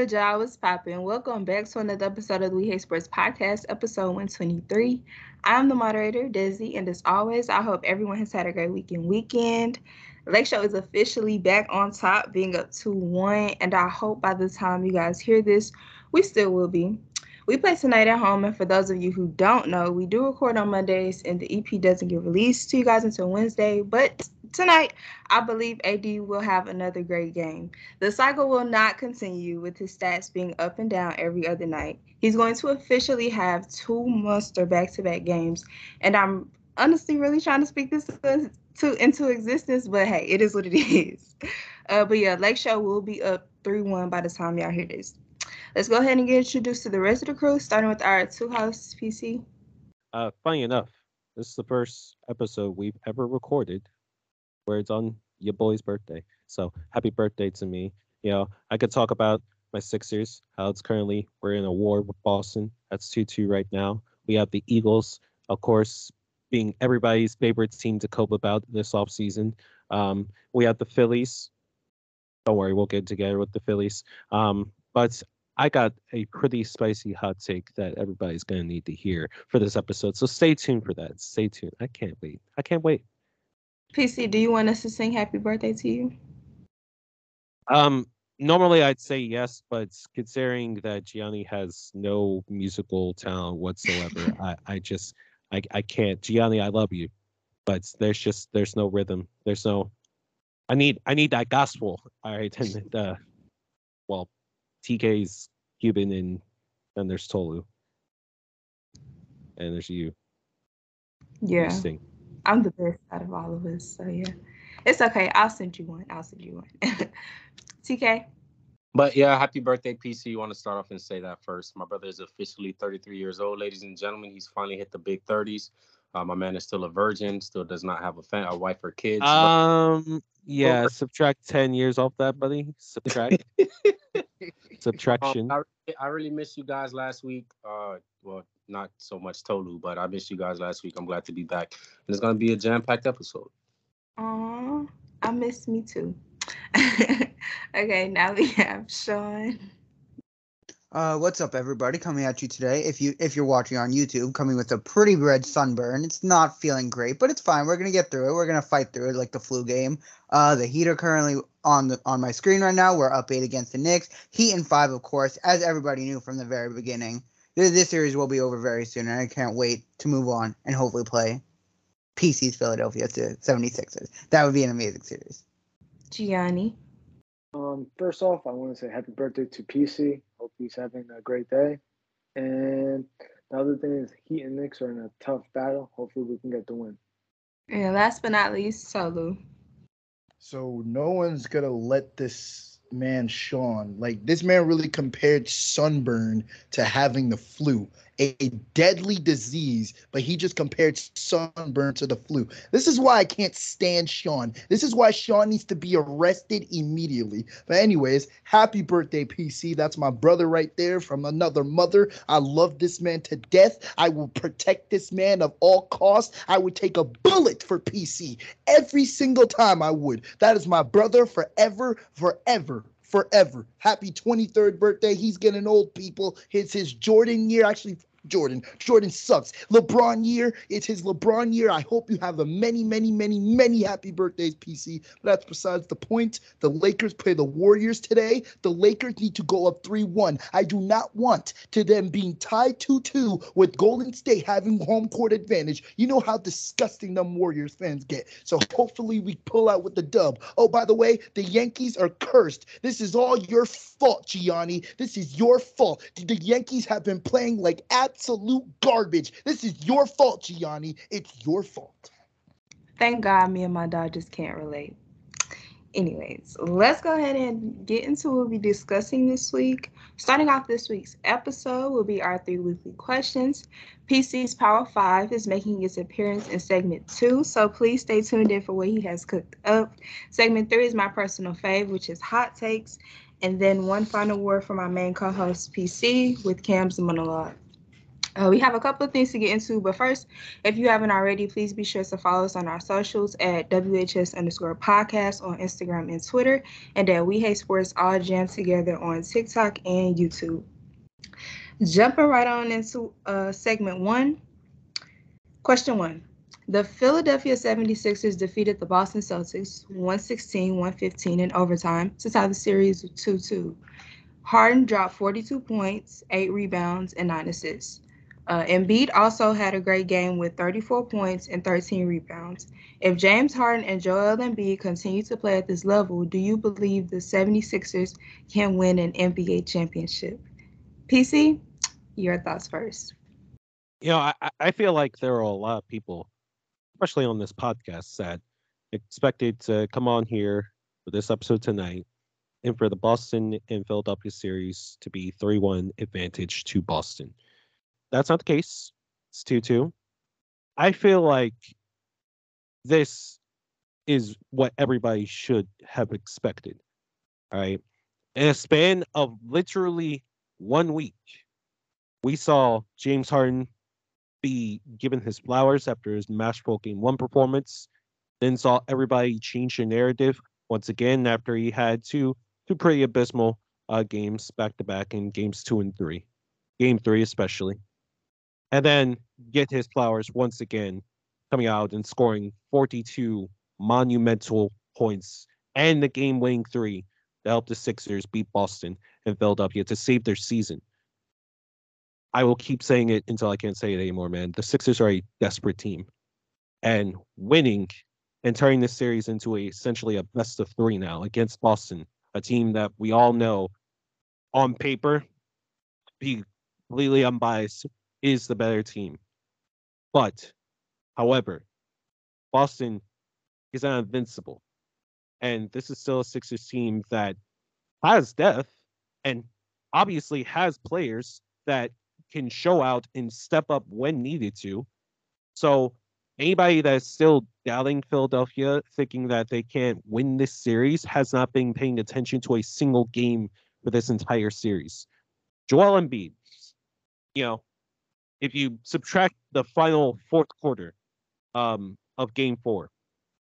Good, y'all? What's poppin'? Welcome back to another episode of the We Hate Sports Podcast, episode 123. I'm the moderator, Dezzy, and as always, I hope everyone has had a great weekend weekend. Lake Show is officially back on top, being up 2 1, and I hope by the time you guys hear this, we still will be. We play tonight at home, and for those of you who don't know, we do record on Mondays, and the EP doesn't get released to you guys until Wednesday. But tonight, I believe AD will have another great game. The cycle will not continue with his stats being up and down every other night. He's going to officially have two monster back-to-back games, and I'm honestly really trying to speak this to into existence. But hey, it is what it is. Uh, but yeah, Lake Show will be up three one by the time y'all hear this. Let's go ahead and get introduced to the rest of the crew, starting with our two hosts, PC. Uh, funny enough, this is the first episode we've ever recorded where it's on your boy's birthday. So happy birthday to me. You know, I could talk about my Sixers, how it's currently we're in a war with Boston. That's 2-2 right now. We have the Eagles, of course, being everybody's favorite team to cope about this offseason. Um, we have the Phillies. Don't worry, we'll get together with the Phillies. Um, but I got a pretty spicy hot take that everybody's going to need to hear for this episode. So stay tuned for that. Stay tuned. I can't wait. I can't wait. PC, do you want us to sing happy birthday to you? Um, normally I'd say yes, but considering that Gianni has no musical talent whatsoever, I, I just I, I can't. Gianni, I love you, but there's just there's no rhythm. There's no I need I need that gospel. All right, and uh, well, TK's Cuban and then there's Tolu. And there's you. Yeah. I'm the best out of all of us. So yeah. It's okay. I'll send you one. I'll send you one. TK. But yeah, happy birthday, PC. You want to start off and say that first. My brother is officially 33 years old, ladies and gentlemen. He's finally hit the big 30s. Uh, my man is still a virgin, still does not have a, fan, a wife or kids. Um, yeah, subtract 10 years off that, buddy. Subtract. Subtraction. Um, I, I, really missed you guys last week. Uh, well, not so much Tolu, but I missed you guys last week. I'm glad to be back, and it's gonna be a jam-packed episode. Aw, I missed me too. okay, now we have Shawn. Uh, what's up, everybody? Coming at you today. If you if you're watching on YouTube, coming with a pretty red sunburn. It's not feeling great, but it's fine. We're gonna get through it. We're gonna fight through it like the flu game. Uh, the Heat are currently on the on my screen right now. We're up eight against the Knicks. Heat in five, of course, as everybody knew from the very beginning. This, this series will be over very soon, and I can't wait to move on and hopefully play PC's Philadelphia to 76ers. That would be an amazing series. Gianni. Um, first off, I want to say happy birthday to PC. Hope he's having a great day. And the other thing is, Heat and Knicks are in a tough battle. Hopefully, we can get the win. And last but not least, Tolu. So no one's gonna let this man Shawn. Like this man really compared sunburn to having the flu, a, deadly disease, but he just compared sunburn to the flu. This is why I can't stand Shawn. This is why Shawn needs to be arrested immediately. But anyways, happy birthday PC. That's my brother right there from another mother. I love this man to death. I will protect this man of all costs. I would take a bullet for PC every single time I would. That is my brother forever, forever forever. Happy 23rd birthday. He's getting old, people. It's his Jordan year. Actually, Jordan. Jordan sucks. LeBron year. It's his LeBron year. I hope you have a many, many, many, many happy birthdays, PC. But that's besides the point. The Lakers play the Warriors today. The Lakers need to go up 3 1. I do not want to them being tied 2 2 with Golden State having home court advantage. You know how disgusting them Warriors fans get. So hopefully we pull out with the dub. Oh, by the way, the Yankees are cursed. This is all your fault, Gianni. This is your fault. The Yankees have been playing like absolute garbage. This is your fault, Gianni. It's your fault. Thank God me and my Dodgers can't relate. Anyways, let's go ahead and get into what we'll be discussing this week. Starting off this week's episode will be our three weekly questions. PC's Power 5 is making its appearance in segment 2, so please stay tuned in for what he has cooked up. Segment 3 is my personal fave, which is hot takes. And then one final word from my main co host, PC, with Cam's monologue. Uh, we have a couple of things to get into, but first, if you haven't already, please be sure to follow us on our socials at WHS underscore podcast on Instagram and Twitter, and at We Hate Sports all jammed together on TikTok and YouTube. Jumping right on into uh, segment one. Question one. The Philadelphia 76ers defeated the Boston Celtics 116 115 in overtime to tie the series 2 2. Harden dropped 42 points, 8 rebounds, and 9 assists. Uh, Embiid also had a great game with 34 points and 13 rebounds. If James Harden and Joel Embiid continue to play at this level, do you believe the 76ers can win an NBA championship? PC, your thoughts first. You know, I, I feel like there are a lot of people, especially on this podcast, that expected to come on here for this episode tonight and for the Boston and Philadelphia series to be 3 1 advantage to Boston. That's not the case. It's 2 2. I feel like this is what everybody should have expected. All right. In a span of literally one week, we saw James Harden be given his flowers after his masterful game one performance, then saw everybody change their narrative once again after he had two two pretty abysmal uh, games back to back in games two and three, game three especially and then get his flowers once again, coming out and scoring 42 monumental points and the game winning three to help the Sixers beat Boston and Philadelphia to save their season. I will keep saying it until I can't say it anymore, man. The Sixers are a desperate team. And winning and turning this series into a essentially a best of three now against Boston, a team that we all know on paper, be completely unbiased, is the better team. But, however, Boston is not invincible. And this is still a Sixers team that has depth and obviously has players that can show out and step up when needed to. So, anybody that's still doubting Philadelphia, thinking that they can't win this series, has not been paying attention to a single game for this entire series. Joel Embiid, you know, if you subtract the final fourth quarter um, of game four,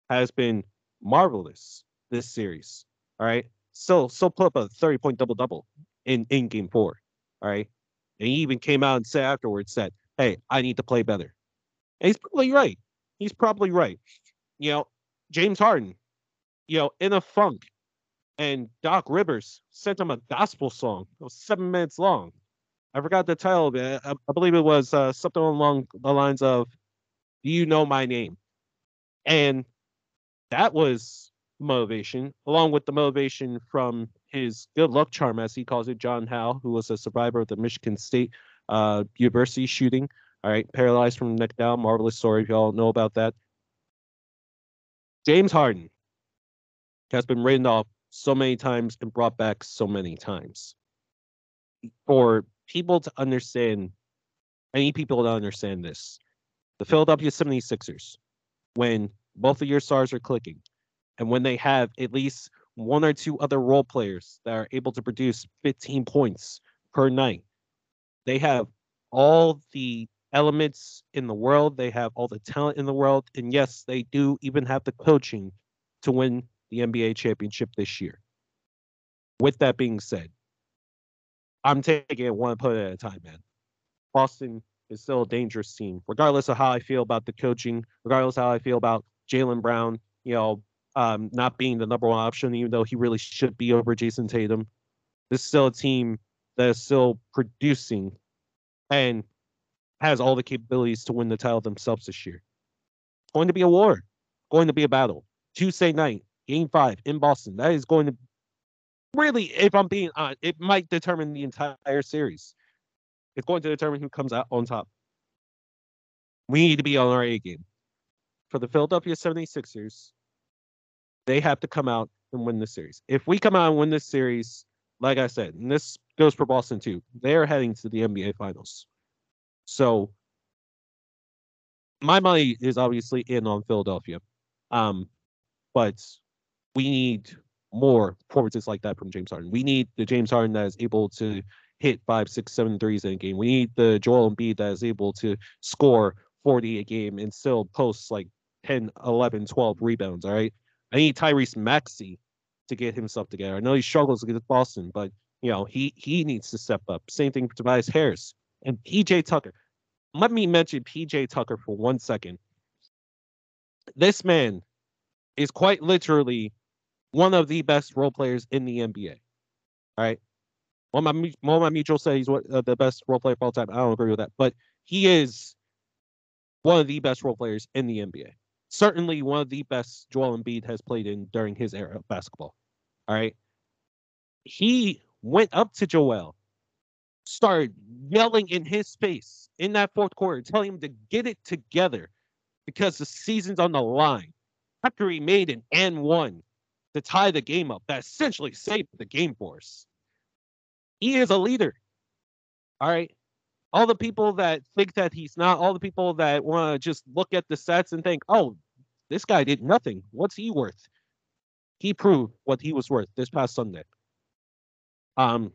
has been marvelous this series. All right. So so put up a 30 point double double in, in game four. All right. And he even came out and said afterwards that, hey, I need to play better. And he's probably right. He's probably right. You know, James Harden, you know, in a funk. And Doc Rivers sent him a gospel song. It was seven minutes long. I forgot the title of it. I, believe it was uh, something along the lines of "Do you know my name?" And that was motivation, along with the motivation from his good luck charm, as he calls it, John Hao, who was a survivor of the Michigan State uh, University shooting. All right, paralyzed from the neck down. Marvelous story. If y'all know about that. James Harden has been written off so many times and brought back so many times for people to understand, I need people to understand this. The Philadelphia 76ers, when both of your stars are clicking, and when they have at least one or two other role players that are able to produce 15 points per night, they have all the elements in the world, they have all the talent in the world, and yes, they do even have the coaching to win the NBA championship this year. With that being said, I'm taking it one put at a time, man. Boston is still a dangerous team, regardless of how I feel about the coaching, regardless of how I feel about Jaylen Brown, you know, um, not being the number one option, even though he really should be over Jayson Tatum. This is still a team that is still producing and has all the capabilities to win the title themselves this year. Going to be a war, going to be a battle. Tuesday night, game five in Boston. That is going to really, if I'm being honest, it might determine the entire series. It's going to determine who comes out on top. We need to be on our A game. For the Philadelphia 76ers, they have to come out and win the series. If we come out and win this series, like I said, and this goes for Boston too, they are heading to the NBA Finals. So my money is obviously in on Philadelphia. Um, but we need more performances like that from James Harden. We need the James Harden that is able to hit five, six, seven threes in a game. We need the Joel Embiid that is able to score 40 a game and still post like 10, 11, 12 rebounds. All right. I need Tyrese Maxey to get himself together. I know he struggles against Boston, but you know, he he needs to step up. Same thing for Tobias Harris and PJ Tucker. Let me mention PJ Tucker for one second. This man is quite literally one of the best role players in the NBA. All right. One my, one my mutuals say he's what, uh, the best role player of all time. I don't agree with that, but he is one of the best role players in the NBA. Certainly one of the best Joel Embiid has played in during his era of basketball. All right. He went up to Joel, started yelling in his face in that fourth quarter, telling him to get it together because the season's on the line. After he made an and one to tie the game up, that essentially saved the game for us. He is a leader. All right. All the people that think that he's not, all the people that want to just look at the sets and think, oh, this guy did nothing. What's he worth? He proved what he was worth this past Sunday. Um,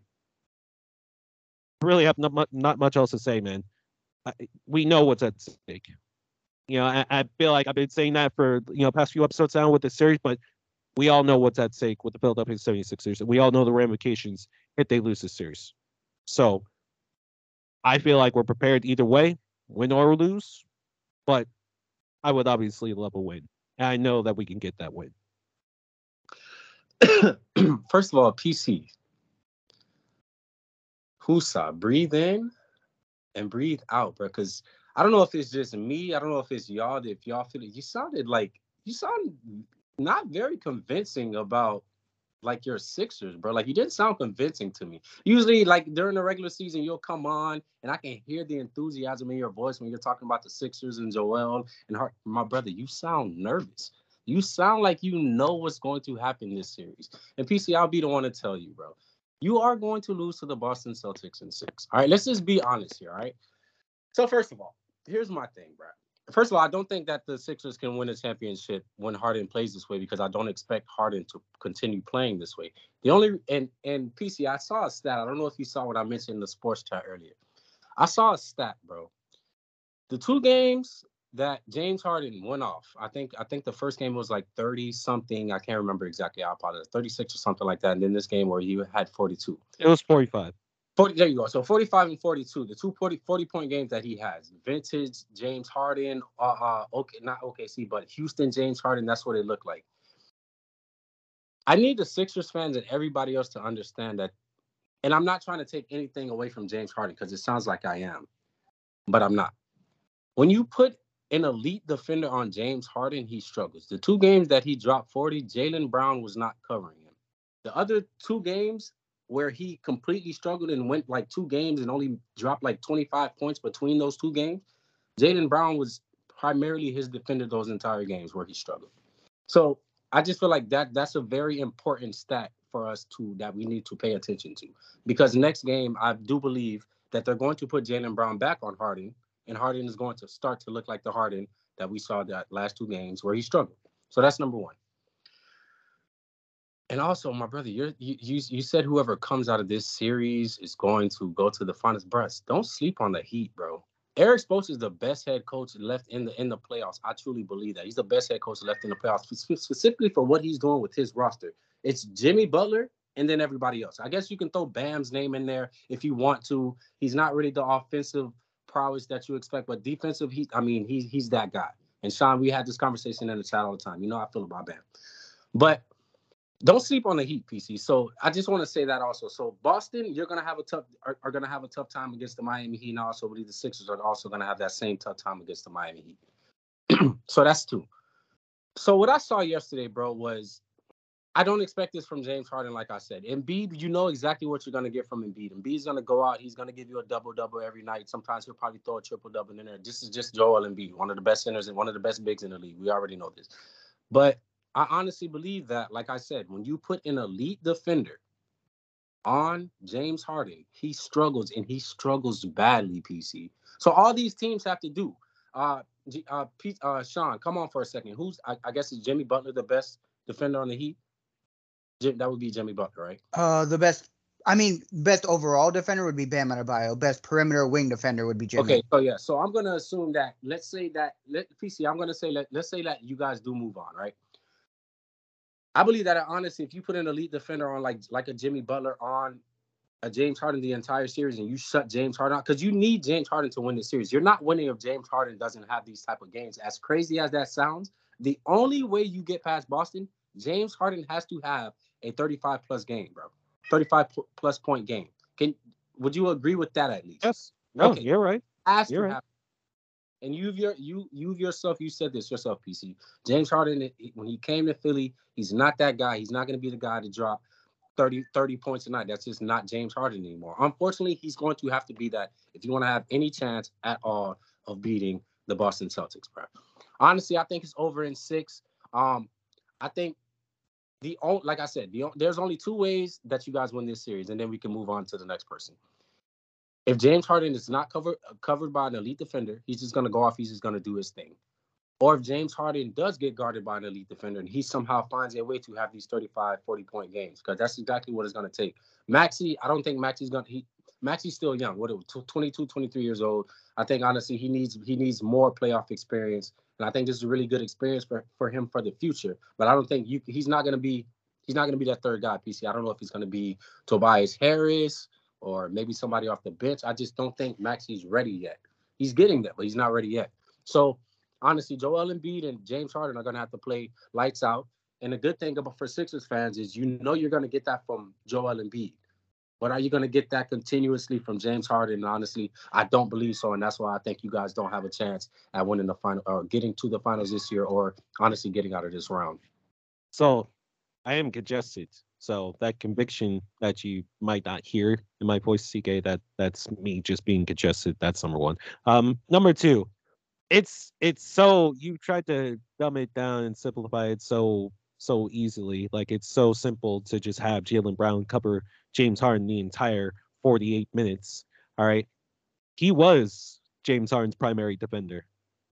really have not much, not much else to say, man. I, we know what's at stake. You know, I, I, feel like I've been saying that for you know past few episodes now with the series, but we all know what's at stake with the Philadelphia 76ers, and we all know the ramifications if they lose this series. So I feel like we're prepared either way, win or lose. But I would obviously love a win. And I know that we can get that win. First of all, PC. Husa, breathe in and breathe out, bro. Because I don't know if it's just me. I don't know if it's y'all. If y'all feel it, you sounded like you sound not very convincing about like your Sixers, bro. Like you didn't sound convincing to me. Usually, like during the regular season, you'll come on and I can hear the enthusiasm in your voice when you're talking about the Sixers and Joel and. My brother, you sound nervous. You sound like you know what's going to happen this series. And PC, I'll be the one to tell you, bro. You are going to lose to the Boston Celtics in six. All right, let's just be honest here. All right. So first of all, here's my thing, bro first of all, I don't think that the Sixers can win a championship when Harden plays this way because I don't expect Harden to continue playing this way. The only and and PC, I saw a stat. I don't know if you saw what I mentioned in the sports chat earlier. I saw a stat, bro. The two games that James Harden went off, I think I think the first game was like 30 something. I can't remember exactly. I apologize. 36 or something like that. And then this game where he had 42. It was 45. 40, there you go. So 45 and 42, the two 40, 40 point games that he has. Vintage James Harden, uh, uh okay, not OKC, but Houston James Harden, that's what it looked like. I need the Sixers fans and everybody else to understand that, and I'm not trying to take anything away from James Harden because it sounds like I am, but I'm not. When you put an elite defender on James Harden, he struggles. The two games that he dropped 40, Jaylen Brown was not covering him. The other two games, where he completely struggled and went like two games and only dropped like 25 points between those two games. Jaylen Brown was primarily his defender those entire games where he struggled. So I just feel like that that's a very important stat for us to that we need to pay attention to because next game I do believe that they're going to put Jaylen Brown back on Harden and Harden is going to start to look like the Harden that we saw that last two games where he struggled. So that's number one. And also, my brother, you you you said whoever comes out of this series is going to go to the finals. Bruh, don't sleep on the Heat, bro. Erik Spoelstra is the best head coach left in the in the playoffs. I truly believe that he's the best head coach left in the playoffs, specifically for what he's doing with his roster. It's Jimmy Butler and then everybody else. I guess you can throw Bam's name in there if you want to. He's not really the offensive prowess that you expect, but defensive, he I mean, he's he's that guy. And Shawn, we had this conversation in the chat all the time. You know I feel about Bam. But don't sleep on the Heat, PC. So I just want to say that also. So Boston, you're gonna have a tough are, are gonna have a tough time against the Miami Heat, and also believe the Sixers are also gonna have that same tough time against the Miami Heat. so that's two. So what I saw yesterday, bro, was I don't expect this from James Harden, like I said. Embiid, you know exactly what you're gonna get from Embiid. Embiid's gonna go out, he's gonna give you a double double every night. Sometimes he'll probably throw a triple double in there. This is just Joel Embiid, one of the best centers and one of the best bigs in the league. We already know this. But I honestly believe that, like I said, when you put an elite defender on James Harden, he struggles and he struggles badly, PC. So all these teams have to do. Uh, uh, Pete, uh, Shawn, come on for a second. Who's I, I guess is Jimmy Butler the best defender on the Heat? Jim, that would be Jimmy Butler, right? Uh, the best I mean, best overall defender would be Bam Adebayo. Best perimeter wing defender would be Jimmy. Okay, so yeah, so I'm gonna assume that. Let's say that let PC. I'm gonna say let let's say that you guys do move on, right? I believe that honestly, if you put an elite defender on like like a Jimmy Butler on a James Harden the entire series and you shut James Harden out because you need James Harden to win the series. You're not winning if James Harden doesn't have these type of games. As crazy as that sounds, the only way you get past Boston, James Harden has to have a 35 plus game, bro. 35 plus point game. Can would you agree with that at least? Yes. No, Okay. you're right. Has You're to right. happen. And you've your you you've yourself you said this yourself, PC. James Harden when he came to Philly, he's not that guy. He's not going to be the guy to drop 30 30 points a night. That's just not James Harden anymore. Unfortunately, he's going to have to be that if you want to have any chance at all of beating the Boston Celtics, bro. Honestly, I think it's over in 6. Um I think the only like I said, the, there's only two ways that you guys win this series and then we can move on to the next person if James Harden is not covered covered by an elite defender, he's just gonna go off. He's just gonna do his thing. Or if James Harden does get guarded by an elite defender and he somehow finds a way to have these 35, 40 point games, because that's exactly what it's gonna take. Maxey, I don't think Maxey's gonna he Maxey's still young. What tw- 22, 23 years old. I think honestly he needs he needs more playoff experience. And I think this is a really good experience for, for him for the future. But I don't think you he's not gonna be he's not gonna be that third guy, PC. I don't know if he's gonna be Tobias Harris or maybe somebody off the bench. I just don't think Maxey's ready yet. He's getting there, but he's not ready yet. So honestly, Joel Embiid and James Harden are gonna have to play lights out. And the good thing about for Sixers fans is you know you're gonna get that from Joel Embiid. But are you gonna get that continuously from James Harden? Honestly, I don't believe so, and that's why I think you guys don't have a chance at winning the final or getting to the finals this year, or honestly getting out of this round. So I am congested. So that conviction that you might not hear in my voice, TK, that that's me just being congested. That's number one. Um, number two, it's it's so you tried to dumb it down and simplify it so so easily. Like it's so simple to just have Jaylen Brown cover James Harden the entire 48 minutes. All right. He was James Harden's primary defender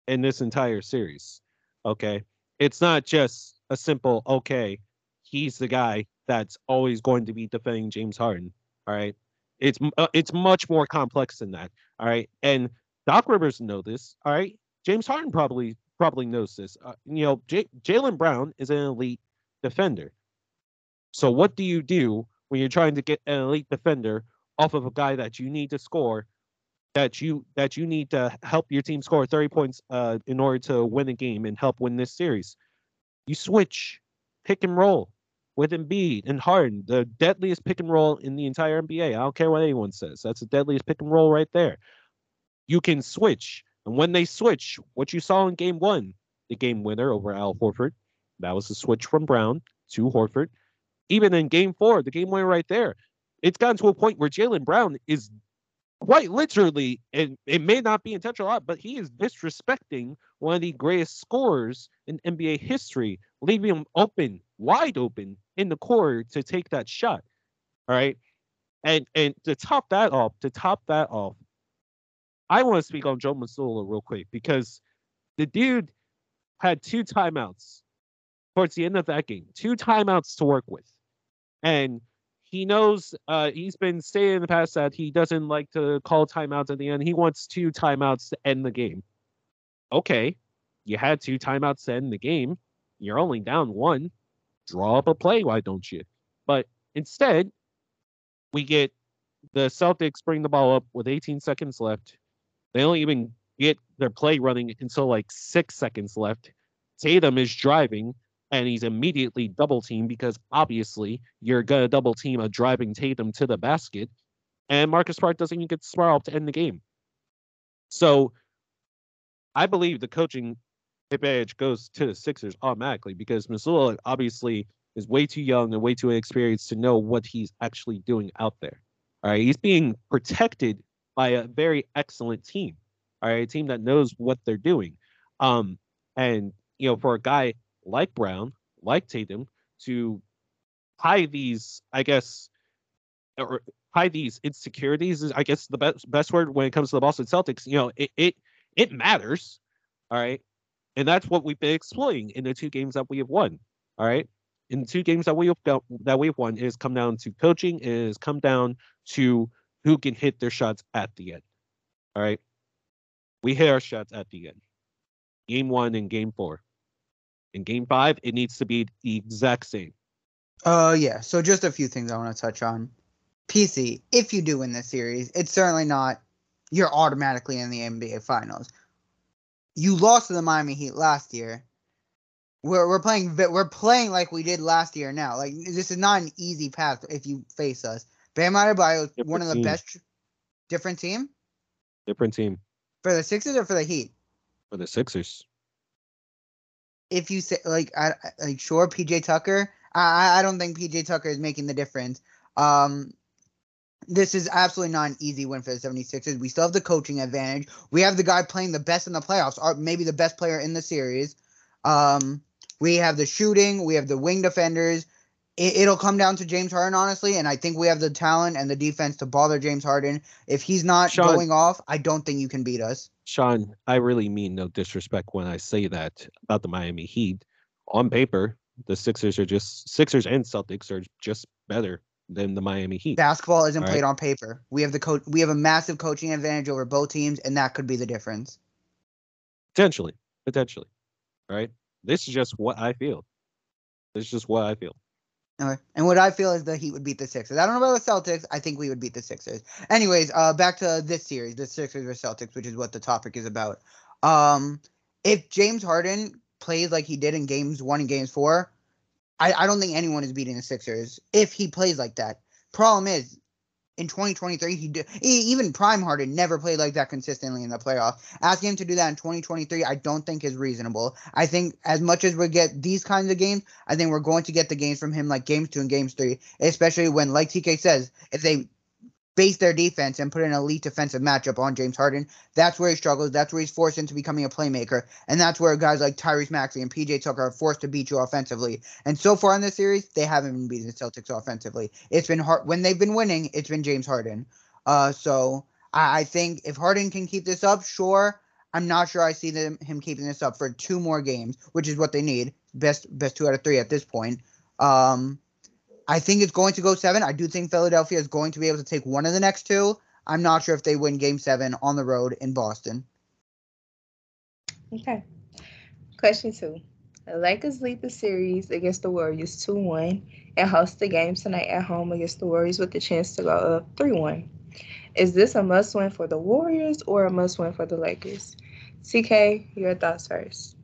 in this entire series. Okay. It's not just a simple, okay, he's the guy that's always going to be defending James Harden. All right. It's uh, it's much more complex than that. All right. And Doc Rivers know this. All right. James Harden probably probably knows this. Uh, you know, J- Jaylen Brown is an elite defender. So what do you do when you're trying to get an elite defender off of a guy that you need to score, that you that you need to help your team score 30 points uh, in order to win a game and help win this series? You switch, pick and roll with Embiid and Harden, the deadliest pick and roll in the entire NBA. I don't care what anyone says. That's the deadliest pick and roll right there. You can switch. And when they switch, what you saw in game one, the game winner over Al Horford, that was the switch from Brown to Horford. Even in game four, the game winner right there, it's gotten to a point where Jaylen Brown is quite literally, and it may not be intentional, but he is disrespecting one of the greatest scorers in NBA history, leaving him open, wide open in the corner to take that shot. All right. And and to top that off, to top that off, I want to speak on Joe Mazzulla real quick because the dude had two timeouts towards the end of that game, two timeouts to work with. And he knows uh, he's been saying in the past that he doesn't like to call timeouts at the end. He wants two timeouts to end the game. Okay, you had two timeouts to end the game. You're only down one. Draw up a play, why don't you? But instead, we get the Celtics bring the ball up with 18 seconds left. They don't even get their play running until like six seconds left. Tatum is driving and he's immediately double teamed because obviously you're gonna double team a driving Tatum to the basket, and Marcus Smart doesn't even get smart to end the game. So I believe the coaching advantage goes to the Sixers automatically because Mazzulla obviously is way too young and way too inexperienced to know what he's actually doing out there. All right, he's being protected by a very excellent team. All right, a team that knows what they're doing. Um, and you know, for a guy like Brown, like Tatum, to hide these, I guess, or hide these insecurities is, I guess, the best best word when it comes to the Boston Celtics. You know, it it it matters. All right, and that's what we've been exploiting in the two games that we have won. All right, in the two games that we've got, that we've won is come down to coaching is come down to who can hit their shots at the end. All right. We hit our shots at the end. Game one and game four. In game five, it needs to be the exact same. Uh, yeah. So just a few things I want to touch on. PC, if you do win this series, it's certainly not you're automatically in the NBA Finals. You lost to the Miami Heat last year. We're we're playing we're playing like we did last year now. Like this is not an easy path if you face us. Bam Adebayo, Different one of the team. best. Different team Different team for the Sixers or for the Heat. for the Sixers. if you say like I like sure PJ Tucker, I I- I don't think PJ Tucker is making the difference. Um this is absolutely not an easy win for the 76ers. We still have the coaching advantage. We have the guy playing the best in the playoffs, or maybe the best player in the series. Um we have the shooting, we have the wing defenders. It, it'll come down to James Harden, honestly, and I think we have the talent and the defense to bother James Harden. If he's not Shawn- going off, I don't think you can beat us. Shawn, I really mean no disrespect when I say that about the Miami Heat. On paper, the Sixers are just Sixers and Celtics are just better than the Miami Heat. Basketball isn't All played right. on paper. We have the coach. We have a massive coaching advantage over both teams, and that could be the difference. Potentially, potentially. All right. This is just what I feel. This is just what I feel. Okay. And what I feel is the Heat would beat the Sixers. I don't know about the Celtics. I think we would beat the Sixers. Anyways, uh, back to this series, the Sixers or Celtics, which is what the topic is about. Um, if James Harden plays like he did in games one and games four, I, I don't think anyone is beating the Sixers if he plays like that. Problem is, in 2023, he did, e- even Prime Harden never played like that consistently in the playoffs. Asking him to do that in 2023, I don't think is reasonable. I think as much as we get these kinds of games, I think we're going to get the games from him like games two and games three, especially when, like TK says, if they base their defense and put an elite defensive matchup on James Harden, that's where he struggles. That's where he's forced into becoming a playmaker. And that's where guys like Tyrese Maxey and PJ Tucker are forced to beat you offensively. And so far in this series, they haven't been beating the Celtics offensively. It's been hard when they've been winning, it's been James Harden. Uh so I, I think if Harden can keep this up, sure. I'm not sure I see them him keeping this up for two more games, which is what they need. Best best two out of three at this point. Um I think it's going to go seven. I do think Philadelphia is going to be able to take one of the next two. I'm not sure if they win game seven on the road in Boston. Okay. Question two. The Lakers lead the series against the Warriors 2 1 and host the game tonight at home against the Warriors with the chance to go up 3 1. Is this a must win for the Warriors or a must win for the Lakers? TK, your thoughts first.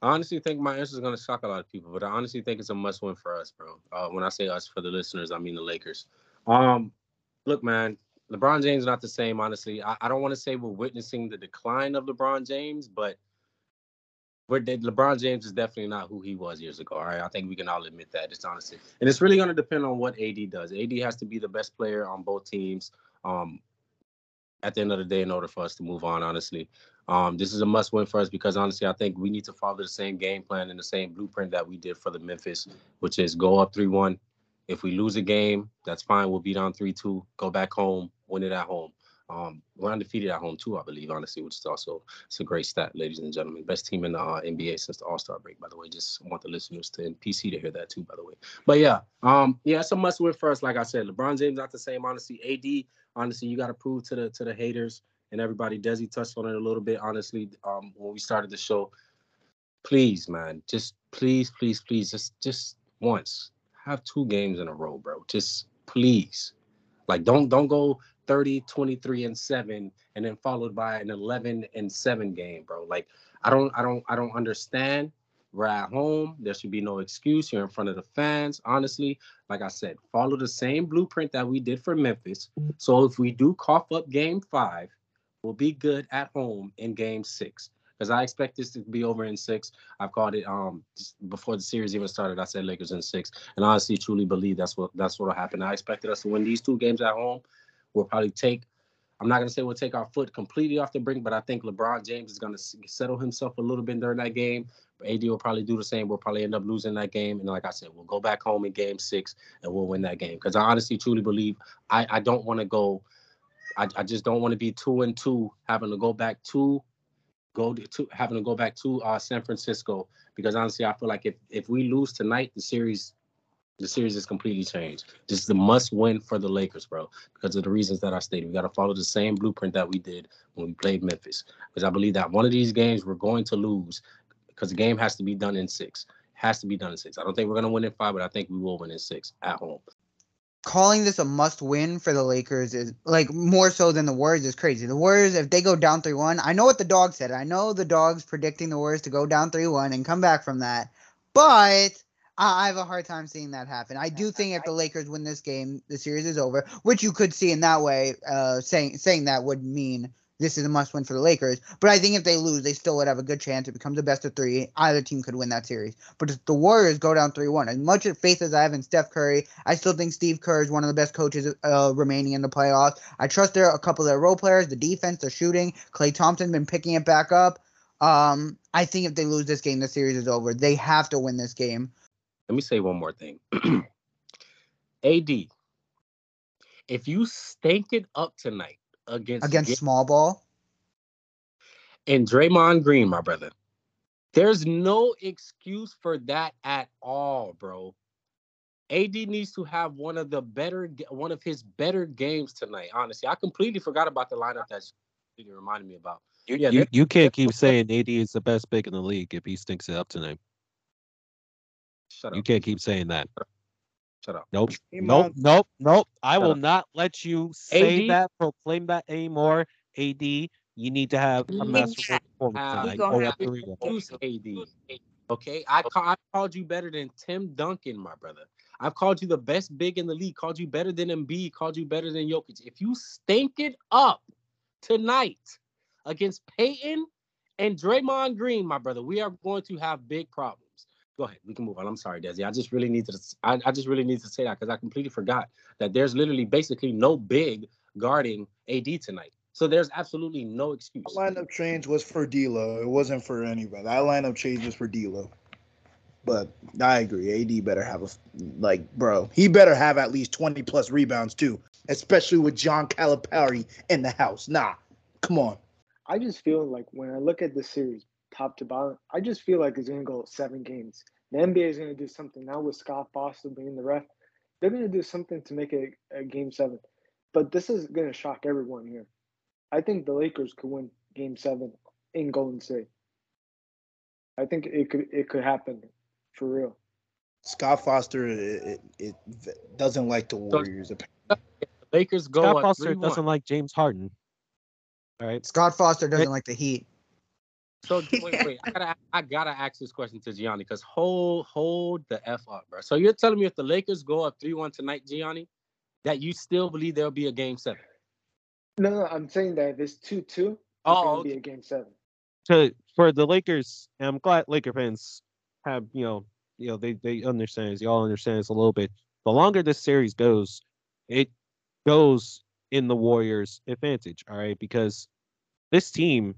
I honestly think my answer is going to shock a lot of people, but I honestly think it's a must win for us, bro. Uh, when I say us for the listeners, I mean the Lakers. Um, look, man, LeBron James is not the same, honestly. I, I don't want to say we're witnessing the decline of LeBron James, but we're, LeBron James is definitely not who he was years ago. All right. I think we can all admit that. It's honestly, and it's really going to depend on what AD does. AD has to be the best player on both teams. Um, at the end of the day, in order for us to move on, honestly. Um, this is a must win for us because honestly, I think we need to follow the same game plan and the same blueprint that we did for the Memphis, which is go up 3 1. If we lose a game, that's fine. We'll be down 3 2, go back home, win it at home. Um, we're undefeated at home too, I believe, honestly, which is also it's a great stat, ladies and gentlemen. Best team in the uh, NBA since the All Star break, by the way. Just want the listeners to and PC to hear that too, by the way. But yeah, um, yeah, it's a must win for us. Like I said, LeBron James not the same. Honestly, AD, honestly, you got to prove to the to the haters and everybody. Dezzy touched on it a little bit. Honestly, um, when we started the show, please, man, just please, please, please, just just once have two games in a row, bro. Just please, like don't don't go 30, 23 and 7 and then followed by an 11 and 7 game, bro. Like I don't I don't I don't understand. We're at home. There should be no excuse. You're in front of the fans. Honestly, like I said, follow the same blueprint that we did for Memphis. So if we do cough up game five, we'll be good at home in game six. Because I expect this to be over in six. I've called it um before the series even started. I said Lakers in six, and honestly truly believe that's what that's what'll happen. I expected us to win these two games at home. We'll probably take. I'm not gonna say we'll take our foot completely off the brink, but I think LeBron James is gonna settle himself a little bit during that game. AD will probably do the same. We'll probably end up losing that game, and like I said, we'll go back home in Game Six and we'll win that game. Because I honestly truly believe I I don't want to go. I, I just don't want to be two and two, having to go back two go to having to go back to uh, San Francisco because honestly, I feel like if if we lose tonight, the series the series is completely changed. This is the must win for the Lakers, bro, because of the reasons that I stated. We got to follow the same blueprint that we did when we played Memphis. Because I believe that one of these games we're going to lose because the game has to be done in six. Has to be done in six. I don't think we're going to win in five, but I think we will win in six at home. Calling this a must win for the Lakers is like more so than the Warriors is crazy. The Warriors, if they go down 3 1, I know what the dog said. I know the dog's predicting the Warriors to go down 3 1 and come back from that. But I have a hard time seeing that happen. I do think if the Lakers win this game, the series is over, which you could see in that way. Uh, saying saying that would mean this is a must win for the Lakers. But I think if they lose, they still would have a good chance. It becomes a best of three. Either team could win that series. But if the Warriors go down 3 1, as much faith as I have in Steph Curry, I still think Steve Kerr is one of the best coaches uh, remaining in the playoffs. I trust their a couple of their role players, the defense, the shooting. Klay Thompson's been picking it back up. Um, I think if they lose this game, the series is over. They have to win this game. Let me say one more thing. AD, if you stink it up tonight against Against Ga- small ball, and Draymond Green, my brother, there's no excuse for that at all, bro. AD needs to have one of the better, one of his better games tonight. Honestly, I completely forgot about the lineup that you reminded me about. You, Yeah, you, you can't keep saying AD is the best pick in the league if he stinks it up tonight. Shut up. You can't keep saying that. Shut up. Nope. Hey, Nope. Nope. Nope. I Shut will up. not let you say AD? that, proclaim that anymore. AD, you need to have a You masterful performance have- tonight. gonna Go have to 3 1. Use AD. Okay, I, ca- I called you better than Tim Duncan, my brother. I've called you the best big in the league. Called you better than Embiid. Called you better than Jokic. If you stink it up tonight against Payton and Draymond Green, my brother, we are going to have big problems. Go ahead, we can move on. I'm sorry, Dezzy. I just really need to. I, I just really need to say that because I completely forgot that there's literally basically no big guarding AD tonight. So there's absolutely no excuse. That lineup change was for D'Lo. It wasn't for anybody. That lineup change was for D'Lo. But I agree. AD better have a like, bro. He better have at least twenty plus rebounds too, especially with John Calipari in the house. Nah, come on. I just feel like when I look at the series, top to bottom, I just feel like it's going to go seven games. The NBA is going to do something now with Scott Foster being the ref. They're going to do something to make it a game seven. But this is going to shock everyone here. I think the Lakers could win game seven in Golden State. I think it could it could happen for real. Scott Foster it, it, it doesn't like the Warriors. Lakers go Scott Foster 3-1. doesn't like James Harden. All right. Scott Foster doesn't It- like the Heat. So wait, wait. I gotta, I gotta ask this question to Gianni because hold, hold the f up, bro. So you're telling me if the Lakers go up three one tonight, Gianni, that you still believe there'll be a game seven? No, no, I'm saying that if it's two two, it's Oh, gonna okay. be a game seven. to for the Lakers, and I'm glad Laker fans have you know you know they they understand this. Y'all understand this a little bit. The longer this series goes, it goes in the Warriors' advantage. All right, because this team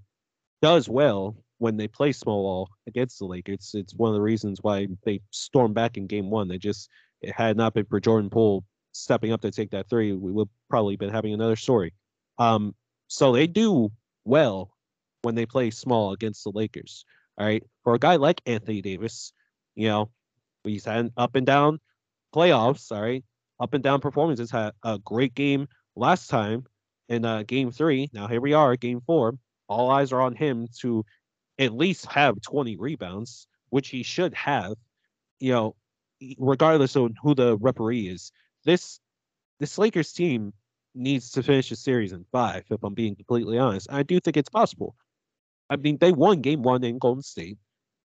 does well when they play small ball against the Lakers. It's it's one of the reasons why they stormed back in Game One. They just it had not been for Jordan Poole stepping up to take that three, we would probably been having another story. Um, so they do well when they play small against the Lakers. All right. For a guy like Anthony Davis, you know, he's had up and down playoffs. Right. Up and down performances. Had a great game last time in uh, game three. Now here we are, game four. All eyes are on him to at least have 20 rebounds, which he should have, you know, regardless of who the referee is. This this Lakers team needs to finish the series in five, if I'm being completely honest. I do think it's possible. I mean, they won game one in Golden State.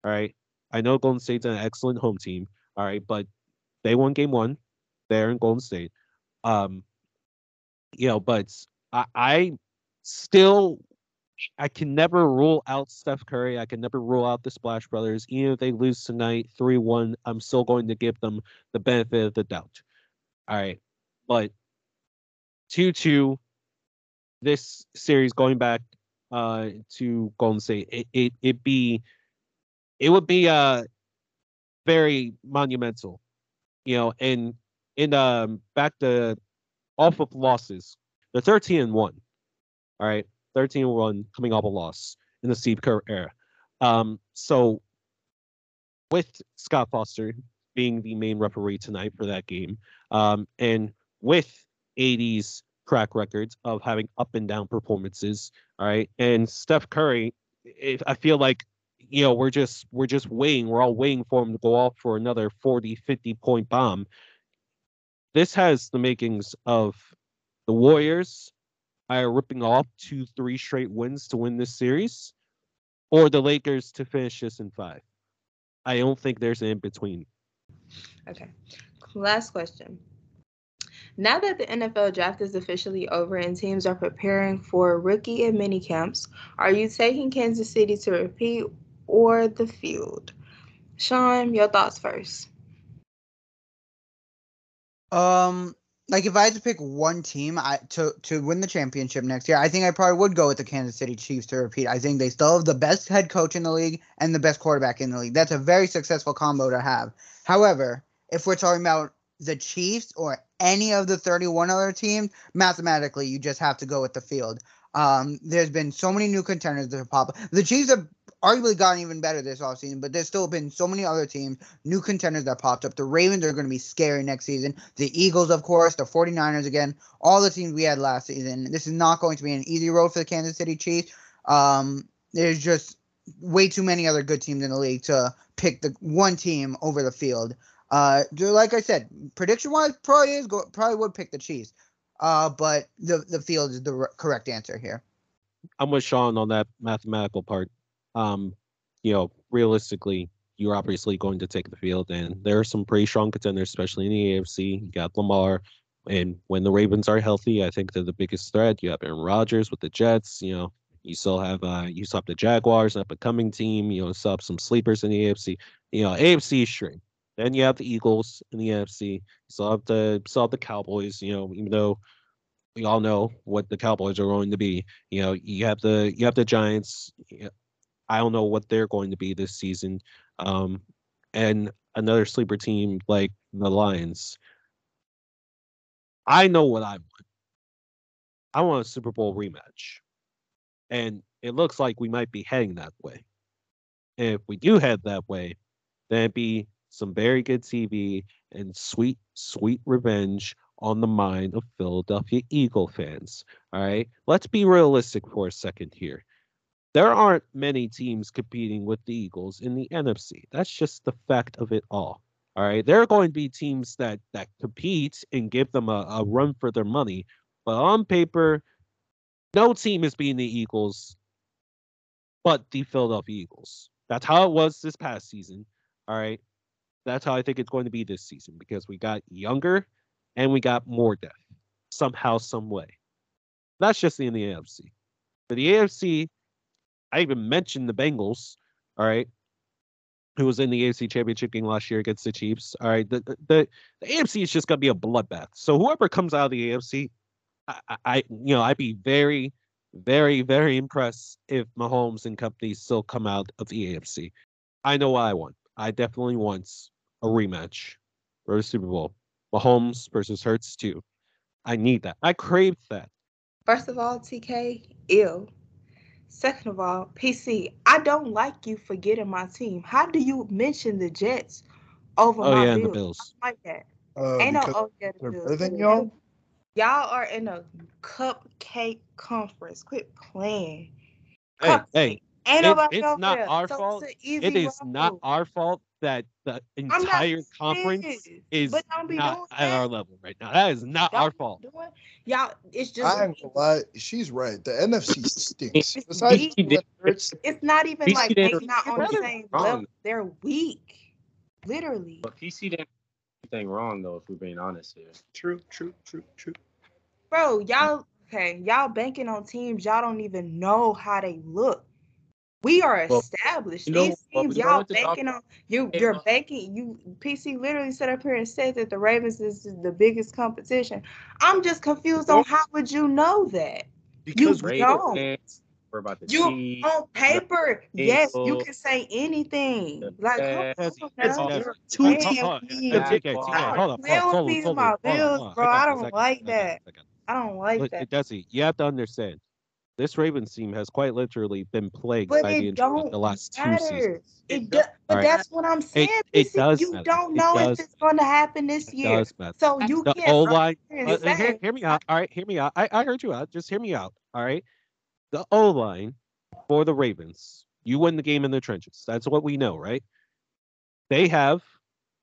All right. I know Golden State's an excellent home team. All right, but they won game one there in Golden State. Um, you know, but I, I still I can never rule out Steph Curry. I can never rule out the Splash Brothers. Even if they lose tonight 3 1, I'm still going to give them the benefit of the doubt. All right. But 2 2, this series going back uh, to Golden State, it, it, it be, it would be uh, very monumental, you know, and in um, back to off of losses, the 13 and 1. All right. 13 and 1 coming off a loss. in the Steve Kerr era. Um, so with Scott Foster being the main referee tonight for that game, um, and with 80s track records of having up and down performances, all right, and Steph Curry, if I feel like you know we're just we're just waiting we're all waiting for him to go off for another 40 50 point bomb this has the makings of the warriors are ripping off two three straight wins to win this series or the lakers to finish this in five i don't think there's an in between Okay. Last question. Now that the NFL draft is officially over and teams are preparing for rookie and mini camps, are you taking Kansas City to repeat or the field? Shawn, your thoughts first. Um, like if I had to pick one team I, to to win the championship next year, I think I probably would go with the Kansas City Chiefs to repeat. I think they still have the best head coach in the league and the best quarterback in the league. That's a very successful combo to have. However, if we're talking about the Chiefs or any of the 31 other teams, mathematically you just have to go with the field. Um, there's been so many new contenders that up. The Chiefs have arguably gotten even better this offseason, but there's still been so many other teams, new contenders that popped up. The Ravens are going to be scary next season. The Eagles, of course, the 49ers again, all the teams we had last season. This is not going to be an easy road for the Kansas City Chiefs. Um, there's just way too many other good teams in the league to pick the one team over the field. Uh, like I said, prediction wise, probably is go, probably would pick the Chiefs. Uh, but the the field is the correct answer here. i'm with shawn on that mathematical part um you know realistically you're obviously going to take the field and there are some pretty strong contenders especially in the afc you got lamar and when the ravens are healthy i think they're the biggest threat. You have aaron rodgers with the jets you know you still have uh you still have the jaguars an up and coming team you know still have some sleepers in the afc you know afc is straight. Then you have the eagles in the afc you still have the still have the cowboys you know even though we all know what the cowboys are going to be. You know you have the you have the giants i don't know what they're going to be this season um and another sleeper team like the lions i know what i want i want a super bowl rematch and it looks like we might be heading that way and if we do head that way then it'd be some very good tv and sweet sweet revenge on the mind of Philadelphia Eagle fans. All right. Let's be realistic for a second here. There aren't many teams competing with the Eagles in the NFC. That's just the fact of it all. All right. There are going to be teams that that compete and give them a, a run for their money. But on paper, no team is beating the Eagles but the Philadelphia Eagles. That's how it was this past season. All right. That's how I think it's going to be this season because we got younger and we got more depth somehow, some way. That's just in the AFC. For the AFC, I even mentioned the Bengals, all right, who was in the AFC Championship game last year against the Chiefs. All right, the the, the, AFC is just gonna be a bloodbath. So whoever comes out of the AFC, I, I, I you know I'd be very, very, very impressed if Mahomes and company still come out of the AFC. I know what I want. I definitely want a rematch for the Super Bowl. Mahomes versus Hurts too. I need that. I crave that. First of all, TK, ill. Second of all, PC, I don't like you forgetting my team. How do you mention the Jets over Oh my yeah, and the Bills? Bills. I don't like that. Uh, Ain't no because oh yeah, the Bills. than y'all. Y'all are in a cupcake conference. Quit playing. Hey, Cupcake. hey, Ain't it- it's not there. our So fault. It's an easy not our fault that the entire conference serious, is but don't be not doing at our level right now. That is not Don't our fault. doing- Y'all, it's just I ain't gonna she's right. The NFC stinks. It's Besides weak. Jalen Hurts, it's not even PC like didn't- they not on the better. same Wrong. level. They're weak. Literally. But PC didn't do anything wrong though, if we're being honest here. true, true, true, true. Bro, y'all okay, y'all banking on teams y'all don't even know how they look. We are Well, established. you know- These well, teams you know y'all what to talk banking on you you're banking you PC literally set up here and said that the Ravens is the biggest competition. I'm just confused on how would you know that? Because You we Ravens don't. fans, We're about the You Chiefs. on paper, yes, you can say anything. Like, Bears, Yes, on yes, now. yes. there are two teams. Hold on, please. TK, Jaguars. TK, hold on, Play pause, with hold on, my on, hold on, Bills, bro. I don't like this, I got that. I got this. I don't like that. Dezzy, you have to understand. This Ravens team has quite literally been plagued But by the it injuries don't the last two matter. seasons. It It do, but Alright. that's what I'm saying. it PC. does you matter. don't It know does- if it's going to happen this It year. does matter. So you The can't. O line. understand Uh, hear, hear me out. All right, hear me out. I, I heard you out. Just hear me out. All right. The O line for the Ravens. You win the game in the trenches. That's what we know, right? They have,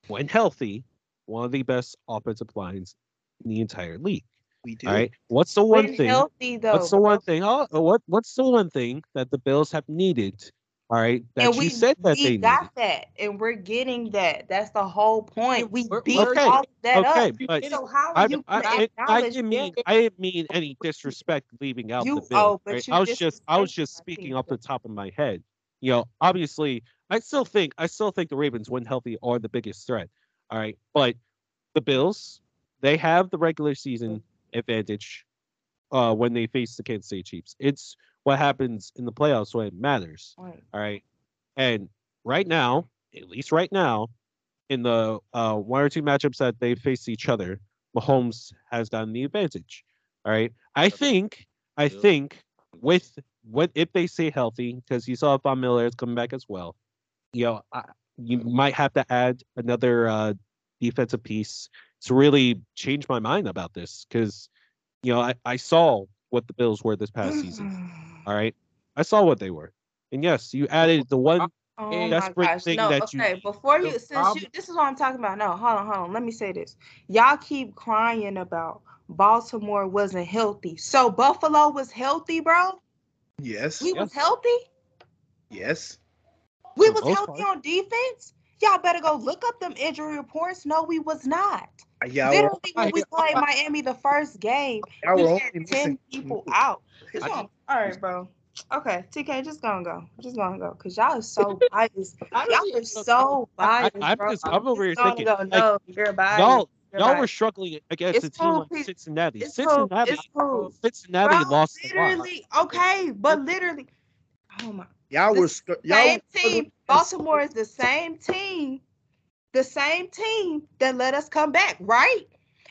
when healthy, one of the best offensive lines in the entire league. We do. All right. What's the one when thing? healthy though. What's the bro. one thing? Oh, what what's the one thing that the Bills have needed? All right, that and you we, said that we they got needed. that, and we're getting that. That's the whole point. We We're- beat we're- all of that Okay, up. but So how are I, you I, gonna I, I didn't mean? I didn't mean any disrespect leaving out You- the bill. oh, right? I was just I was just speaking people. off the top of my head. You know, obviously, I still think I still think the Ravens, when healthy, are the biggest threat. All right, but the Bills, they have the regular season advantage uh, when they face the Kansas City Chiefs. It's what happens in the playoffs when it matters. Right. All right. And right now, at least right now, in the uh, one or two matchups that they face each other, Mahomes has gotten the advantage. All right. I think, I think with what if they stay healthy, because you saw Von Miller is coming back as well. You know, I, you might have to add another uh, defensive piece to really change my mind about this, because you know I, I saw what the Bills were this past season. All right, I saw what they were, and yes, you added the one Oh Yeah, my desperate gosh. thing No, that you okay. need. Before you, since you, this is what I'm talking about. No, hold on, hold on. Let me say this. Y'all keep crying about Baltimore wasn't healthy. So Buffalo was healthy, bro. Yes. We was healthy. Yes. We For was healthy part. on defense. Y'all better go look up them injury reports. No, we was not. Y'all were, Literally, when we played Miami the first game, y'all we were had 10 missing people out. This I one, all right, bro. Okay, TK, just gonna go. Just gonna go. Cause y'all are so biased. Y'all are so I- biased. I'm bro. just- I'm over here just gonna thinking, go. like, No, you're biased. y'all You're y'all were biased. struggling against It's a team cool, like Cincinnati. It's cool. Cincinnati, It's cool. Cincinnati Bro, lost a lot. literally, okay, but literally, oh my, Y'all were the y'all same were team. Baltimore is the same team, the same team that let us come back, right?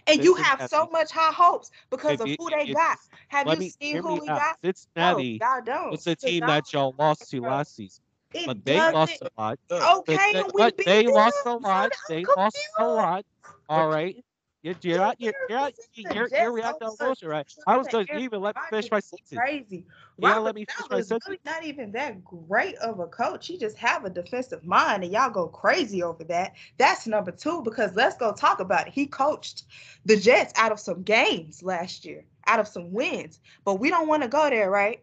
And you have so much high hopes because If of who they got. Have you me seen who we out. got? No, Cincinnati y'all don't. the 'Cause team that y'all lost to last season, It but they lost a lot. Okay, But they, we beat they them. lost a So lot. They lost a lot. All right. You're, you're not, you're, you're, you're, Jets you're reacting on bullshit, right? I was going to even let me finish my sentence. Crazy. You gotta let me finish my is really sentence. not even that great of a coach. He just have a defensive mind, and y'all go crazy over that. That's number two because let's go talk about it. He coached the Jets out of some games last year, out of some wins, but we don't want to go there, right?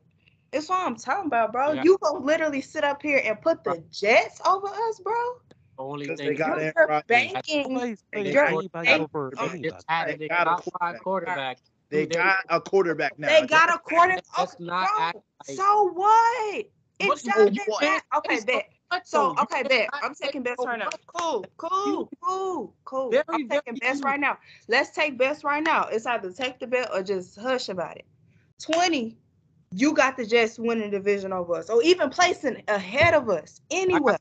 That's what I'm talking about, bro. Yeah. You gonna literally sit up here and put the Jets over us, bro? The only 'Cause thing they got You're, Aaron you're Rodgers. banking. You're banking over on- anybody. just added They got a quarterback. quarterback. They They- got a quarterback now. They got a quarter. Let's oh, not bro, act like- so what? It What- doesn't what? matter. Okay, bet. So okay, bet. I'm taking best right now. Cool, cool, cool, cool. Very, I'm taking best right now. Let's take best right now. It's either take the bet or just hush about it. Twenty, you got the Jets winning the division over us, or even placing ahead of us. Anyway,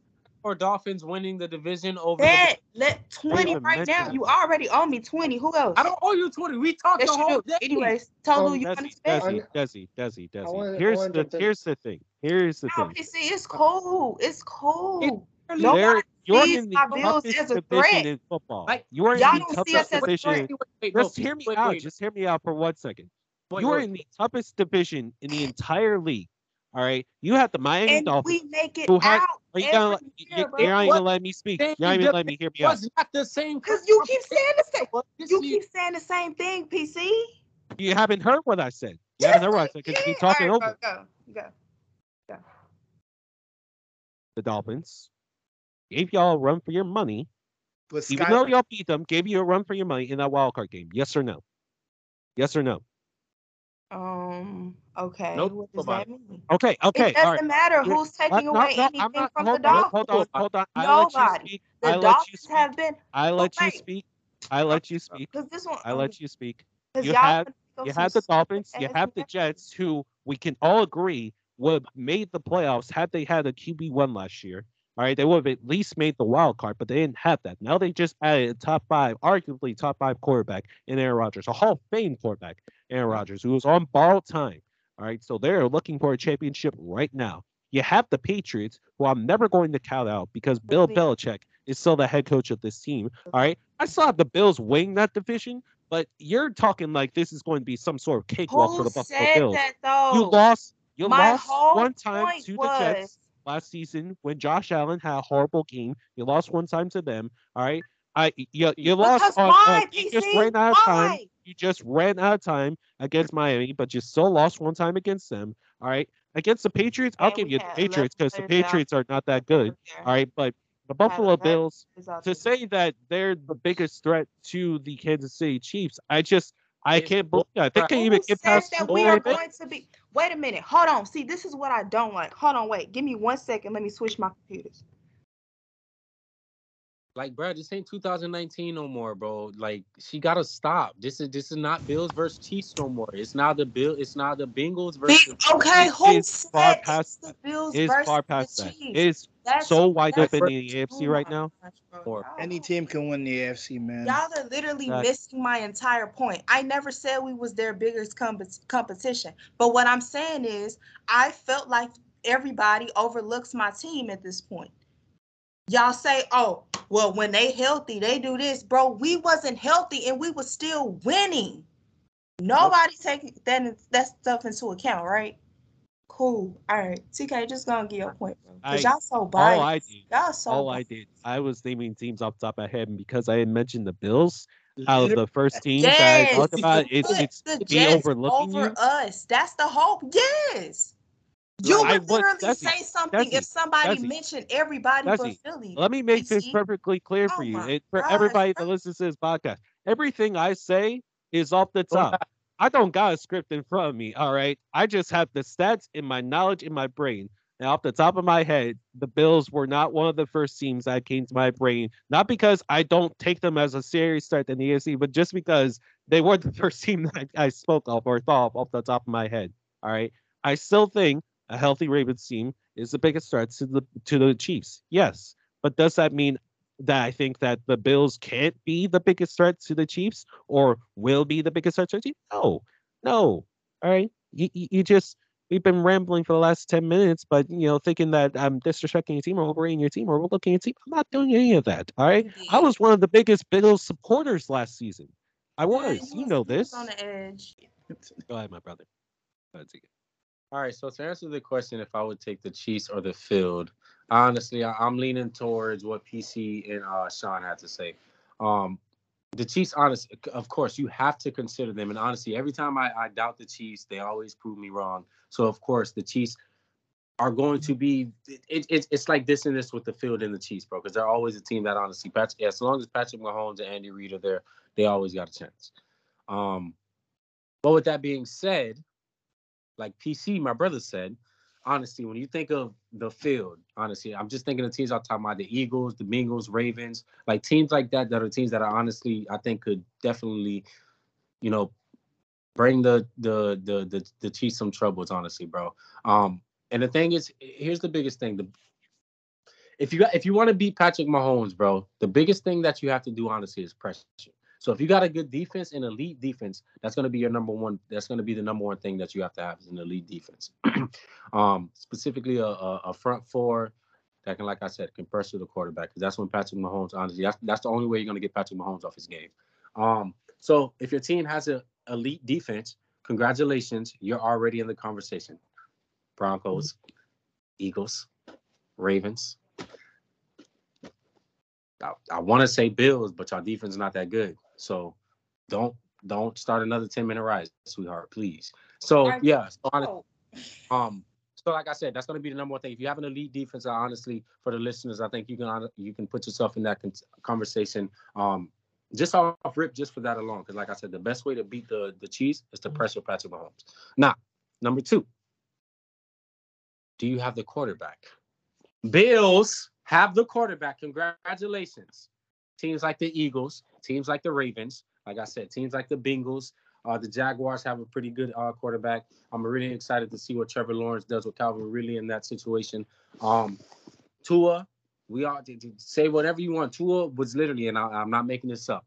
Or Dolphins winning the division over bet the. let twenty even right now. mention You already owe me twenty. Who else? I don't owe you twenty. We talked Yes, the whole day. Anyways, Tolu, Um, you Dezzy, want to bet? Dezzy, Dezzy, Dezzy, Dezzy. wanna- Here's wanna the jump here's the thing. Here's the No, thing. PC, it's cool. It's cool. No Literally, There, you're in the toughest as a division in football. Like, you are in y'all the don't see toughest us division. Wait, wait, no, Just hear me wait, out. wait, Just hear me out for one second. you are in the toughest division in the entire league. All right. You have the Miami And Dolphins. we make it who had- out Are you gonna? every let- You, year, you're bro. not even What? gonna let me speak. You're not even division letting me hear me out. was not the same. Because you keep saying the same. You keep saying the same thing, PC. You haven't heard what I said. You haven't heard what I said because you keep talking All right, over Go, go, go. the Dolphins. Gave y'all a run for your money, But even Sky- though y'all beat them. Gave you a run for your money in that wild card game. Yes or no? Yes or no? Um. Okay. Nope, What does nobody. that mean? Okay. Okay. it all doesn't right. matter who's Uh, taking no, away no, anything not. from hold the on. Dolphins. Hold on. Hold on. I let you Nobody. speak. The I let you Dolphins speak. have been I let you speak. I let you speak. because this one. I let you speak. You have- You have the Dolphins. You have the. Jets, who we can all agree would have made the playoffs had they had a QB one last year. All right, they would have at least made the wild card, but they didn't have that. Now they just added a top five, arguably top five quarterback in Aaron Rodgers, a Hall of Fame quarterback, Aaron Rodgers, who was on borrowed time. All right, so they're looking for a championship right now. You have the Patriots, who I'm never going to count out because Bill Belichick is still the head coach of this team. All right, I still have the Bills winning that division, but you're talking like this is going to be some sort of cakewalk for the Buffalo said Bills. that though? You lost. You My lost one time to the Jets last season when Josh Allen had a horrible game. You lost one time to them. All right. I you, you lost on, why, on- you PC? just ran out of time. Why? You just ran out of time against Miami, but you still lost one time against them. All right. Against the Patriots, I'll And give you the Patriots because the 11 players. Patriots are not that good. All right, but the Buffalo Bills to say that they're the biggest threat to the Kansas City Chiefs, I just I can't believe that. They right. can't even get says past that the we are going to be? Wait a minute. Hold on. See, this is what I don't like. Hold on. Wait. Give me one second. Let me switch my computers. Like, bro, this ain't 2019 no more, bro. Like, she gotta stop. This is this is not Bills versus Chiefs no more. It's not the Bill. It's not the Bengals versus. Big, okay, It who is far past the Bills It is versus far past the that. Chiefs? It is That's- so wide open in the AFC oh right now. gosh. Or Any team can win the AFC, man. Y'all are literally That- missing my entire point. I never said we was their biggest comp- competition, but what I'm saying is I felt like everybody overlooks my team at this point. Y'all say, "Oh, well, when they healthy, they do this, bro." We wasn't healthy and we was still winning. Nobody taking that that stuff into account, right? Cool. All right, TK, just gonna give your point, bro. I- Cause y'all so biased. All biased. I did, Y'all so all I did, I was naming teams off the top of my head, and because I had mentioned the Bills out of the first teams that I talked about, it's Put it's the me overlooking over you. us. That's the hope. Yes. You I would would- literally Dezzy, say something Dezzy, if somebody Dezzy, mentioned everybody but Dezzy, Philly. Let me make this perfectly clear Oh for you, my and for gosh, everybody that listens to this podcast. Everything I say is off the Oh, top. I don't got a script in front of me. All right, I just have the stats in my knowledge in my brain. Now, off the top of my head, the Bills were not one of the first teams that came to my brain. Not because I don't take them as a serious threat in the AFC, but just because they were the first team that I spoke of or thought of off the top of my head. All right, I still think a healthy Ravens team is the biggest threat to the to the Chiefs. Yes, but does that mean that I think that the Bills can't be the biggest threat to the Chiefs or will be the biggest threat to the Chiefs? No, no. All right, you, you, you just we've been rambling for the last ten minutes, but you know, thinking that I'm disrespecting your team or overrating your team or overlooking your team. I'm not doing any of that. All right, I was one of the biggest Bills supporters last season. I Yeah, was. You know this. on the edge. Go ahead, my brother. Go ahead, Zeke. All right. So to answer the question, if I would take the Chiefs or the field, honestly, I, I'm leaning towards what PC and uh, Shawn had to say. Um, the Chiefs, honest, of course, you have to consider them. And honestly, every time I, I doubt the Chiefs, they always prove me wrong. So of course, the Chiefs are going to be. It, it, it's like this and this with the field and the Chiefs, bro, because they're always a team that honestly, Patrick, as long as Patrick Mahomes and Andy Reid are there, they always got a chance. Um, but with that being said, like PC, my brother said, honestly, when you think of the field, honestly, I'm just thinking of teams I'm talking about the Eagles, the Bengals, Ravens, like teams like that that are teams that are honestly, I think could definitely, you know, bring the the the the, the Chiefs some troubles, honestly, bro. Um, and the thing is, here's the biggest thing. The if you if you want to beat Patrick Mahomes, bro, the biggest thing that you have to do, honestly, is pressure. So if you got a good defense, an elite defense, that's going to be your number one. That's going to be the number one thing that you have to have is an elite defense. um, specifically a, a, front four that can, like I said, can pressure the quarterback. Because that's when Patrick Mahomes, honestly, that's that's the only way you're going to get Patrick Mahomes off his game. Um, so if your team has an elite defense, congratulations, you're already in the conversation. Broncos, Eagles, Ravens. I, I want to say Bills, but your defense is not that good. So don't don't start another 10 minute ride, sweetheart, please. So I- yeah, so Oh, um, so like I said, that's going to be the number one thing. If you have an elite defense, honestly, for the listeners, I think you can you can put yourself in that con- conversation. Um, just off rip, just for that alone, because like I said, the best way to beat the the Chiefs is to pressure Patrick Mahomes. Now, number two, do you have the quarterback? Bills have the quarterback. Congratulations. Teams like the Eagles, teams like the Ravens, like I said, teams like the Bengals, uh, the Jaguars have a pretty good uh, quarterback. I'm really excited to see what Trevor Lawrence does with Calvin Ridley in that situation. Um, Tua, we all say whatever you want. Tua was literally, and I, I'm not making this up,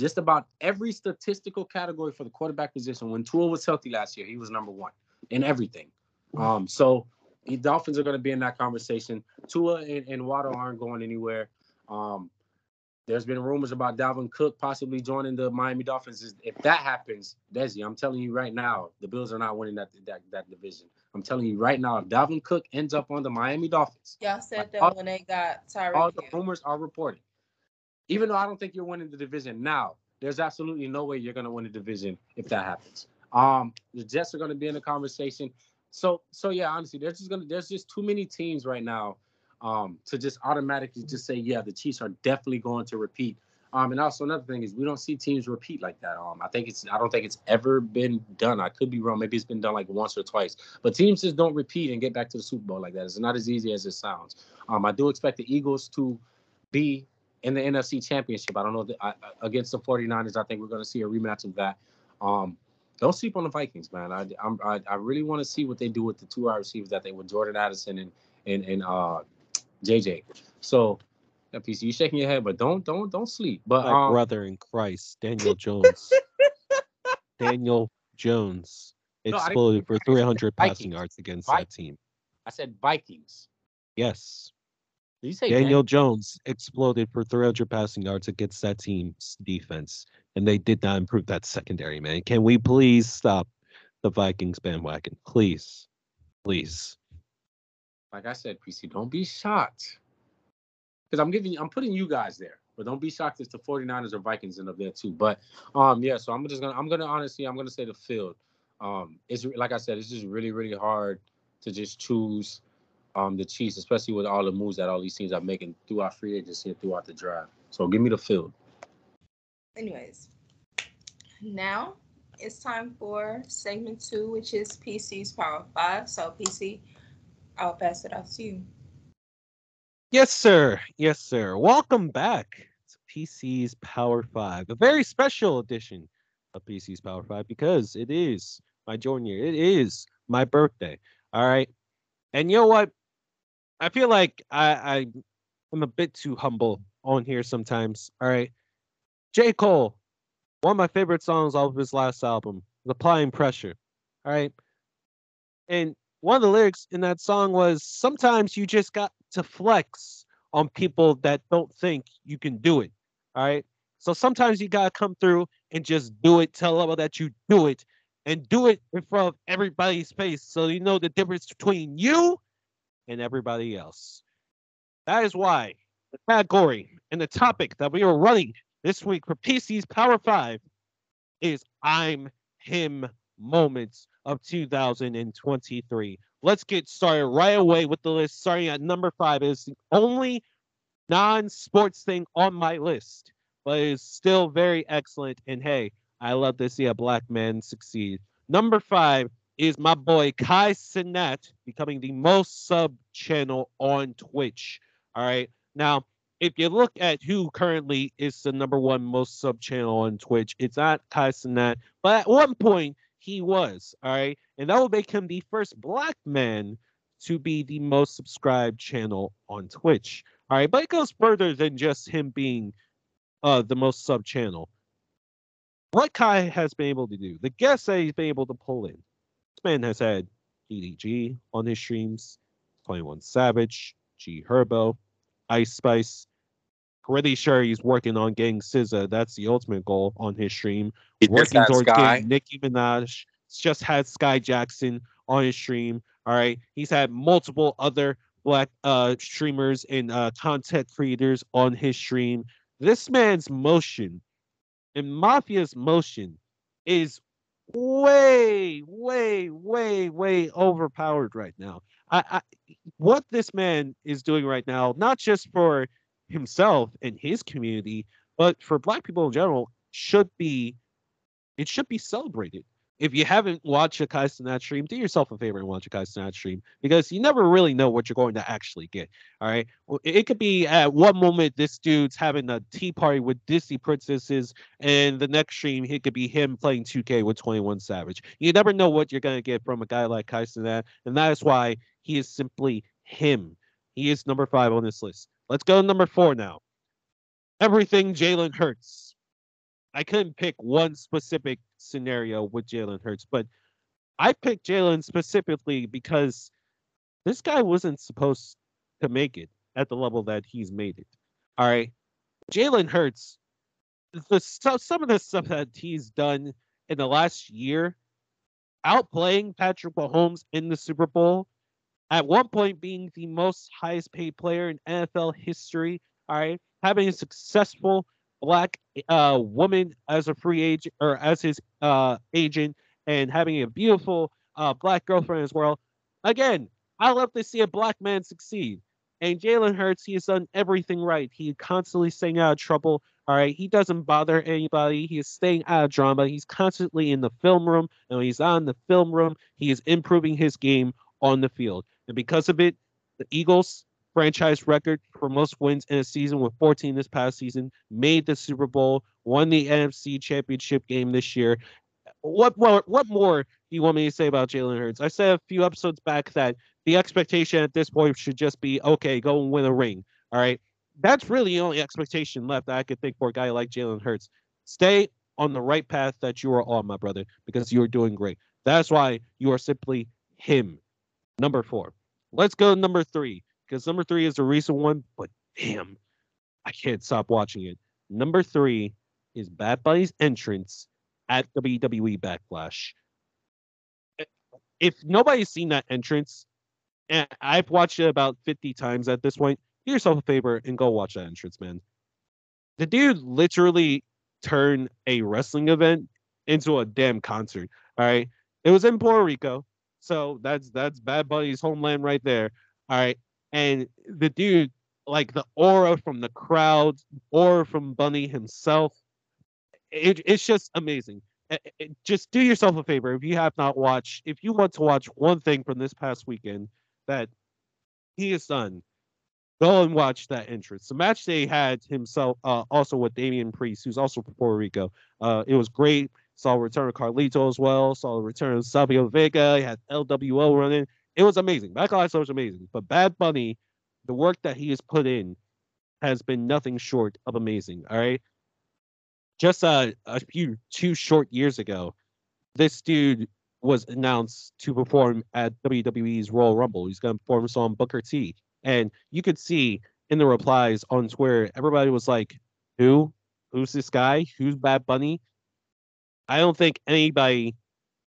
just about every statistical category for the quarterback position. When Tua was healthy last year, he was number one. in everything. Um, so the Dolphins are going to be in that conversation. Tua and, and Waddle aren't going anywhere. Um, there's been rumors about Dalvin Cook possibly joining the Miami Dolphins. If that happens, Dezzy, I'm telling you right now, the Bills are not winning that that, that division. I'm telling you right now, if Dalvin Cook ends up on the Miami Dolphins, Y'all said Like, that all- when they got Tyreek. all the rumors are reported. Even though I don't think you're winning the division now, there's absolutely no way you're going to win the division if that happens. Um, the Jets are going to be in the conversation. So, so yeah, honestly, there's just gonna there's just too many teams right now um, to just automatically just say, yeah, the Chiefs are definitely going to repeat. Um, and also another thing is we don't see teams repeat like that. Um, I think it's I don't think it's ever been done. I could be wrong. Maybe it's been done like once or twice. But teams just don't repeat and get back to the Super Bowl like that. It's not as easy as it sounds. Um, I do expect the Eagles to be in the NFC Championship. I don't know that I, against the 49ers. I think we're going to see a rematch of that. Um, don't sleep on the Vikings, man. I I'm, I, I really want to see what they do with the two wide receivers that they with Jordan Addison and and and uh JJ. So that piece, you shaking your head, but don't don't don't sleep. But My um, brother in Christ, Daniel Jones. Daniel Jones No, exploded for 300 passing yards against Vikings. that team. I said Vikings. Yes. Did you say Daniel Jones exploded for 300 passing yards against that team's defense, and they did not improve that secondary, man. Can we please stop the Vikings bandwagon? Please. Please. Like I said, PC, don't be shocked. Because I'm giving I'm putting you guys there. But don't be shocked if the 49ers or Vikings end up there too. But um, yeah, so I'm just gonna I'm gonna honestly, I'm gonna say the field. Um, it's like I said, it's just really, really hard to just choose um the Chiefs, especially with all the moves that all these teams are making throughout free agency and throughout the draft. So give me the field. Anyways, now it's time for segment two, which is PC's Power Five. So PC, I'll pass it off to you. Yes, sir. Yes, sir. Welcome back to PC's Power 5, a very special edition of PC's Power 5 because it is my year. It is my birthday. All right. And you know what? I feel like I, I I'm a bit too humble on here sometimes. All right. J. Cole, one of my favorite songs off of his last album, Applying Pressure. All right. And one of the lyrics in that song was sometimes you just got to flex on people that don't think you can do it. All right. So sometimes you gotta come through and just do it, tell them that you do it, and do it in front of everybody's face so you know the difference between you and everybody else. That is why the category and the topic that we are running this week for PC's Power 5 is I'm Him Moments of 2023. Let's get started right away with the list. Starting at number five is the only non-sports thing on my list, but it is still very excellent. And hey, I love to see a black man succeed. Number five is my boy Kai Cenat becoming the most sub channel on Twitch. All right. Now, if you look at who currently is the number one most sub channel on Twitch, it's not Kai Cenat, but at one point he was. All right. And that will make him the first black man to be the most subscribed channel on Twitch. All right. But it goes further than just him being uh, the most sub channel. What Kai has been able to do, the guests that he's been able to pull in. This man has had EDG on his streams, 21 Savage, G Herbo, Ice Spice. Pretty sure he's working on getting SZA. That's the ultimate goal on his stream. He working towards Sky. getting Nicki Minaj. Just had Skai Jackson on his stream. All right. He's had multiple other black uh streamers and uh content creators on his stream. This man's motion and Mafia's motion is way, way, way, way overpowered right now. I, I what this man is doing right now, not just for himself and his community, but for black people in general, should be it should be celebrated. If you haven't watched a Kai Cenat stream, do yourself a favor and watch a Kai Cenat stream because you never really know what you're going to actually get. All right. It could be at one moment this dude's having a tea party with Disney princesses, and the next stream it could be him playing 2K with 21 Savage. You never know what you're gonna get from a guy like Kai Cenat, and that is why he is simply him. He is number five on this list. Let's go to number four now. Everything Jalen Hurts. I couldn't pick one specific scenario with Jalen Hurts, but I picked Jalen specifically because this guy wasn't supposed to make it at the level that he's made it. All right. Jalen Hurts, the stuff, some of the stuff that he's done in the last year, outplaying Patrick Mahomes in the Super Bowl, at one point being the most highest paid player in NFL history. All right. Having a successful black uh, woman as a free agent or as his uh, agent and having a beautiful uh, black girlfriend as well. Again, I love to see a black man succeed. And Jalen Hurts, he has done everything right. He constantly staying out of trouble. All right. He doesn't bother anybody. He is staying out of drama. He's constantly in the film room. And when he's on the film room, he is improving his game on the field. And because of it, the Eagles franchise record for most wins in a season with 14 this past season, made the Super Bowl, won the NFC Championship game this year. What more? What more do you want me to say about Jalen Hurts? I said a few episodes back that the expectation at this point should just be okay, go and win a ring. All right, that's really the only expectation left that I could think for a guy like Jalen Hurts. Stay on the right path that you are on, my brother, because you are doing great. That's why you are simply him. Number four. Let's go number three because number three is a recent one, but damn, I can't stop watching it. Number three is Bad Bunny's entrance at WWE Backlash. If nobody's seen that entrance, and I've watched it about 50 times at this point, do yourself a favor and go watch that entrance, man. The dude literally turned a wrestling event into a damn concert. All right. It was in Puerto Rico. So that's that's Bad Bunny's homeland right there. All right. And the dude, like the aura from the crowd, aura from Bunny himself, it, it's just amazing. It, it, just do yourself a favor if you have not watched, if you want to watch one thing from this past weekend that he has done, go and watch that entrance. The match they had himself uh, also with Damian Priest, who's also from Puerto Rico. Uh, it was great. Saw a return of Carlito as well. Saw a return of Savio Vega. He had LWO running. It was amazing. Backlash was amazing. But Bad Bunny, the work that he has put in has been nothing short of amazing. All right. Just uh, a few two short years ago, this dude was announced to perform at WWE's Royal Rumble. He's going to perform on Booker T. And you could see in the replies on Twitter, everybody was like, Who? Who's this guy? Who's Bad Bunny? I don't think anybody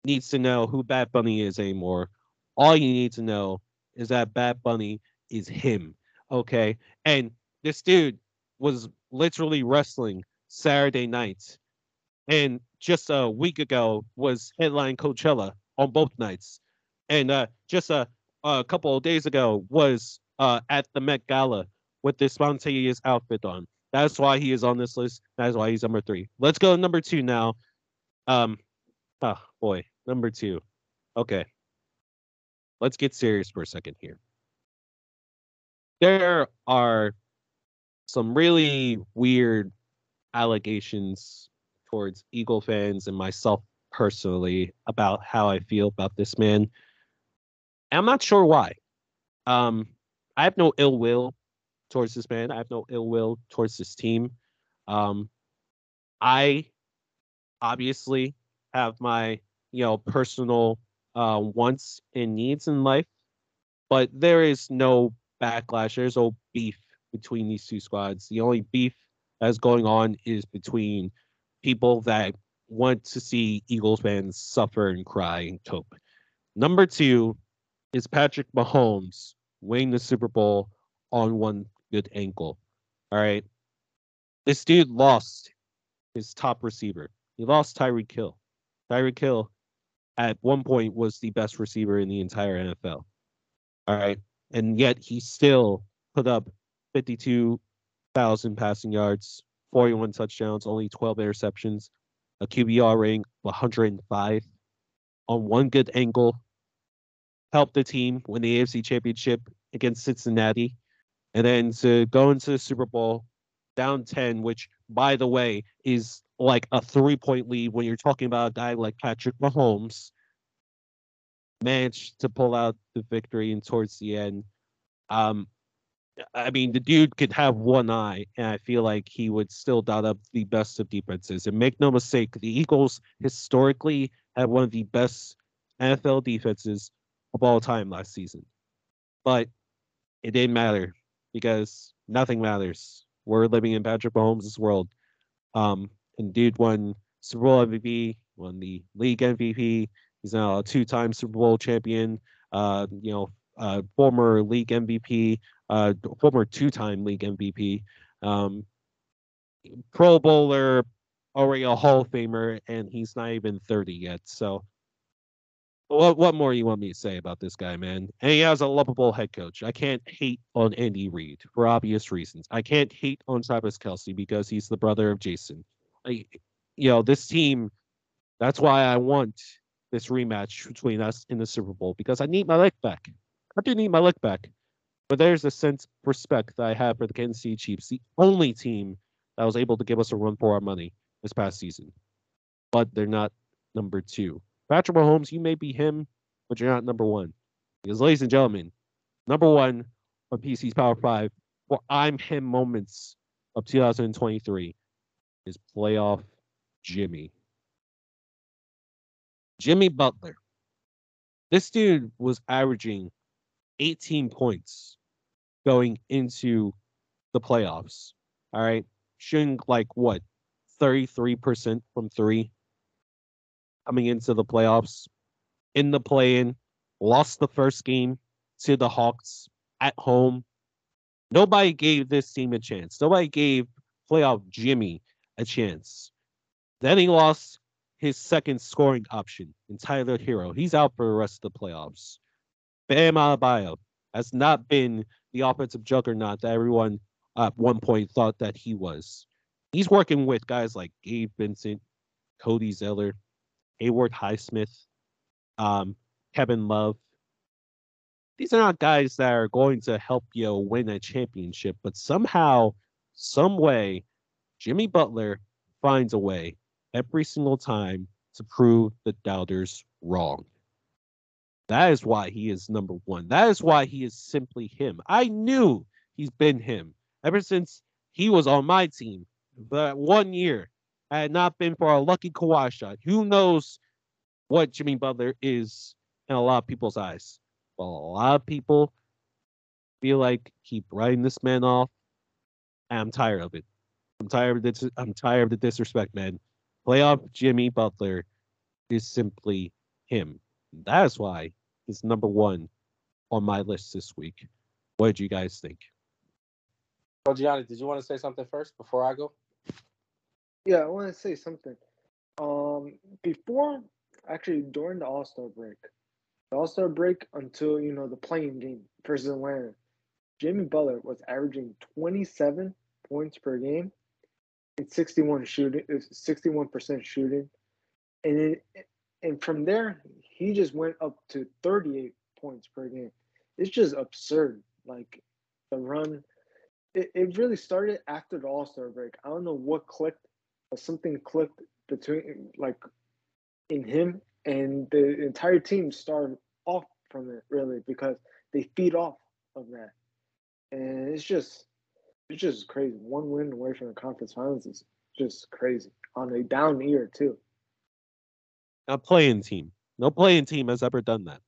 needs to know who Bad Bunny is anymore. All you need to know is that Bad Bunny is him. Okay. And this dude was literally wrestling Saturday nights. And just a week ago was headline Coachella on both nights. And uh, just a, a couple of days ago was uh, at the Met Gala with this spontaneous outfit on. That's why he is on this list. That's why he's number three. Let's go to number two now. Um, oh boy, number two. Okay, let's get serious for a second here. There are some really weird allegations towards Eagle fans and myself personally about how I feel about this man. I'm not sure why. Um, I have no ill will towards this man. I have no ill will towards this team. Um, I obviously have my you know personal uh, wants and needs in life, but there is no backlash. There's no beef between these two squads. The only beef that's going on is between people that want to see Eagles fans suffer and cry and cope. Number two is Patrick Mahomes winning the Super Bowl on one good ankle. All right. This dude lost his top receiver. He lost Tyreek Hill. Tyreek Hill at one point was the best receiver in the entire NFL. All right. And yet he still put up 52,000 passing yards, 41 touchdowns, only 12 interceptions, a QBR rating 105 on one good angle. Helped the team win the AFC Championship against Cincinnati. And then to go into the Super Bowl down 10, which, by the way, is like a three point lead when you're talking about a guy like Patrick Mahomes managed to pull out the victory and towards the end. Um, I mean, the dude could have one eye, and I feel like he would still dot up the best of defenses. And make no mistake, the Eagles historically had one of the best NFL defenses of all time last season. But it didn't matter because nothing matters. We're living in Patrick Mahomes' world. Um, and dude won Super Bowl MVP, won the league MVP. He's now a two-time Super Bowl champion. Uh, you know, uh, former league MVP, uh, former two-time league MVP, um, Pro Bowler, already a Hall of Famer, and he's not even 30 yet. So, what what more you want me to say about this guy, man? And he has a lovable head coach. I can't hate on Andy Reid for obvious reasons. I can't hate on Travis Kelce because he's the brother of Jason. You know, this team. That's why I want this rematch between us in the Super Bowl because I need my leg back. I do need my leg back. But there's a sense of respect that I have for the Kansas City Chiefs, the only team that was able to give us a run for our money this past season. But they're not number two. Patrick Mahomes, you may be him, but you're not number one. Because, ladies and gentlemen, number one on PC's Power Five for I'm him moments of 2023 is playoff Jimmy. Jimmy Butler. This dude was averaging 18 points going into the playoffs. All right. Shooting like what? 33% from three coming into the playoffs. In the play in, lost the first game to the Hawks at home. Nobody gave this team a chance. Nobody gave playoff Jimmy a chance. Then he lost his second scoring option in Tyler Herro. He's out for the rest of the playoffs. Bam Adebayo has not been the offensive juggernaut that everyone at one point thought that he was. He's working with guys like Gabe Vincent, Cody Zeller, Haywood Highsmith, um, Kevin Love. These are not guys that are going to help you win a championship, but somehow, some way, Jimmy Butler finds a way every single time to prove the doubters wrong. That is why he is number one. That is why he is simply him. I knew he's been him ever since he was on my team. But one year, had not been for a lucky Kawhi shot, who knows what Jimmy Butler is in a lot of people's eyes? Well, a lot of people feel like keep writing this man off. I'm tired of it. I'm tired of this. I'm tired of the disrespect, man. Playoff Jimmy Butler is simply him. That's why he's number one on my list this week. What did you guys think? So, Gianni, did you want to say something first before I go? Yeah, I want to say something. Um, before actually during the All Star break, the All Star break until you know the playing game versus Atlanta, Jimmy Butler was averaging 27 points per game and 61 shooting, uh, 61 percent shooting, and it, and from there he just went up to 38 points per game. It's just absurd. Like the run, it, it really started after the All Star break. I don't know what clicked but something clicked between like in him and the entire team started off from it really because they feed off of that. And it's just it's just crazy. One win away from the conference finals is just crazy. On a down year too. A playing team. No playing team has ever done that.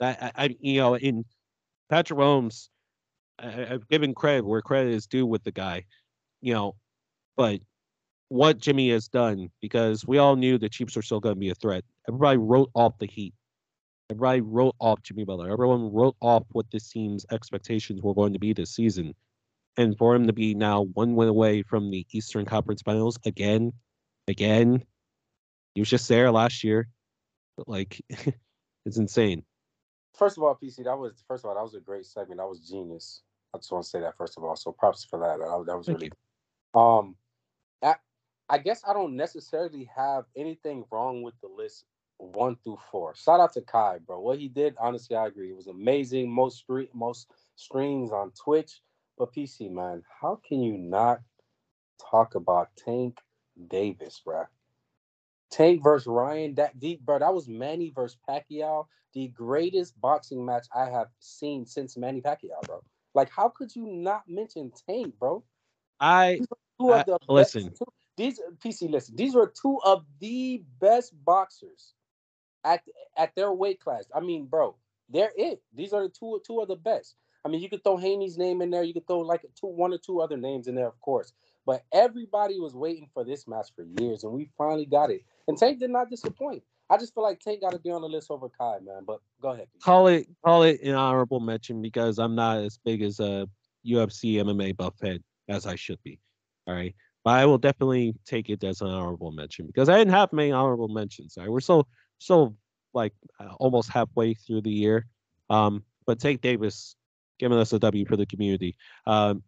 That I, I you know, in Patrick Mahomes, I, I've given credit where credit is due with the guy, you know, but what Jimmy has done because we all knew the Chiefs were still going to be a threat. Everybody wrote off the Heat. Everybody wrote off Jimmy Butler. Everyone wrote off what this team's expectations were going to be this season. And for him to be now one win away from the Eastern Conference Finals again, again, he was just there last year. Like, it's insane. First of all, PC, that was first of all that was a great segment. That was genius. I just want to say that first of all. So props for that. That, that was Thank really. Um, I, I guess I don't necessarily have anything wrong with the list one through four. Shout out to Kai, bro. What he did, honestly, I agree. It was amazing. Most street, most streams on Twitch. But PC, man, how can you not talk about Tank Davis, bro? Tank versus Ryan, that deep, bro. That was Manny versus Pacquiao, the greatest boxing match I have seen since Manny Pacquiao, bro. Like, how could you not mention Tank, bro? I, Two I of the listen. best, two, these PC listen, these were two of the best boxers at at their weight class. I mean, bro, they're it. These are the two two of the best. I mean, you could throw Haney's name in there. You could throw like two, one or two other names in there, of course. But everybody was waiting for this match for years, and we finally got it. And Tank did not disappoint. I just feel like Tank got to be on the list over Kai, man. But go ahead. Call it call it an honorable mention because I'm not as big as a UFC MMA buff head as I should be. All right. But I will definitely take it as an honorable mention because I didn't have many honorable mentions. Right. We're so so like uh, almost halfway through the year. Um, but Tank Davis giving us a W for the community. Um,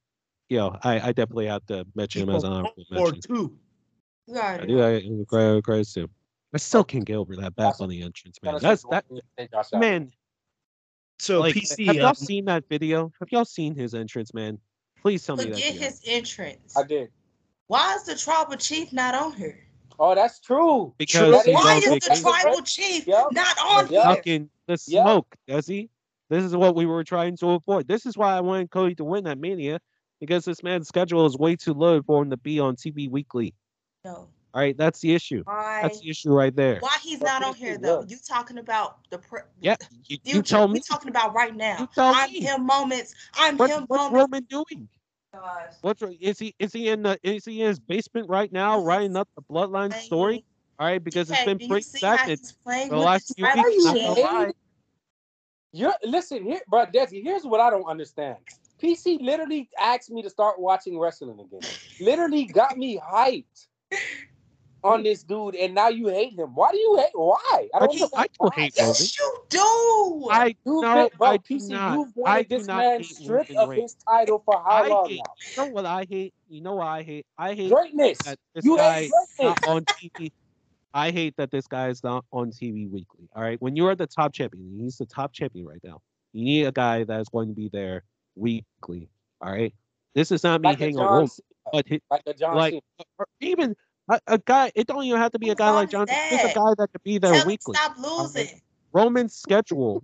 you know, I, I definitely have to mention him as an honorable Or mention. two. You I already do know. that credit credit too. I still can't get over that back on the entrance, man. That's that man. So Like, PC, have y'all um, seen that video? Have y'all seen his entrance, man? Please tell me that. Forget video. his entrance. I did. Why is the tribal chief not on here? Oh, that's true. Because That Why is the tribal chief Yep. not on Yep. here? Fucking the Yeah. smoke, does he? This is what we were trying to avoid. This is why I wanted Cody to win that Mania because this man's schedule is way too low for him to be on TV weekly. No. All right, that's the issue. Why? That's the issue right there. Why he's not on here though? look. You talking about the pre- Yeah, you, future? you tell me. We talking about right now. You tell I'm me. him moments. I'm What, him what's moments. Roman doing? Gosh. What's is he is he in the is he in his basement right now writing up the bloodline story? All right, because it's been do you pretty see stagnant. the last the few tribal weeks, Are not you gonna chief? hating? lie. You're listen here, bro, Dezzy. Here's what I don't understand. PC literally asked me to start watching wrestling again. Literally got me hyped on this dude, and now you hate him. Why do you hate? Why? I I don't do, know I do why. hate Roman. Yes, you do. I You've no, been, bro, I do not. you've I wanted do this man stripped of his title for how I long hate. now? You know what I hate? You know what I hate? I hate Greatness. that this You guy hate greatness. not on TV. I hate that this guy is not on TV weekly. All right, when you are the top champion, he's the top champion right now. You need a guy that is going to be there weekly. All right, this is not me Like a hating on John, but he, like like or even a, a guy. It don't even have to be a guy like John. There's a guy that could be there Tell weekly. stop losing. Roman's schedule,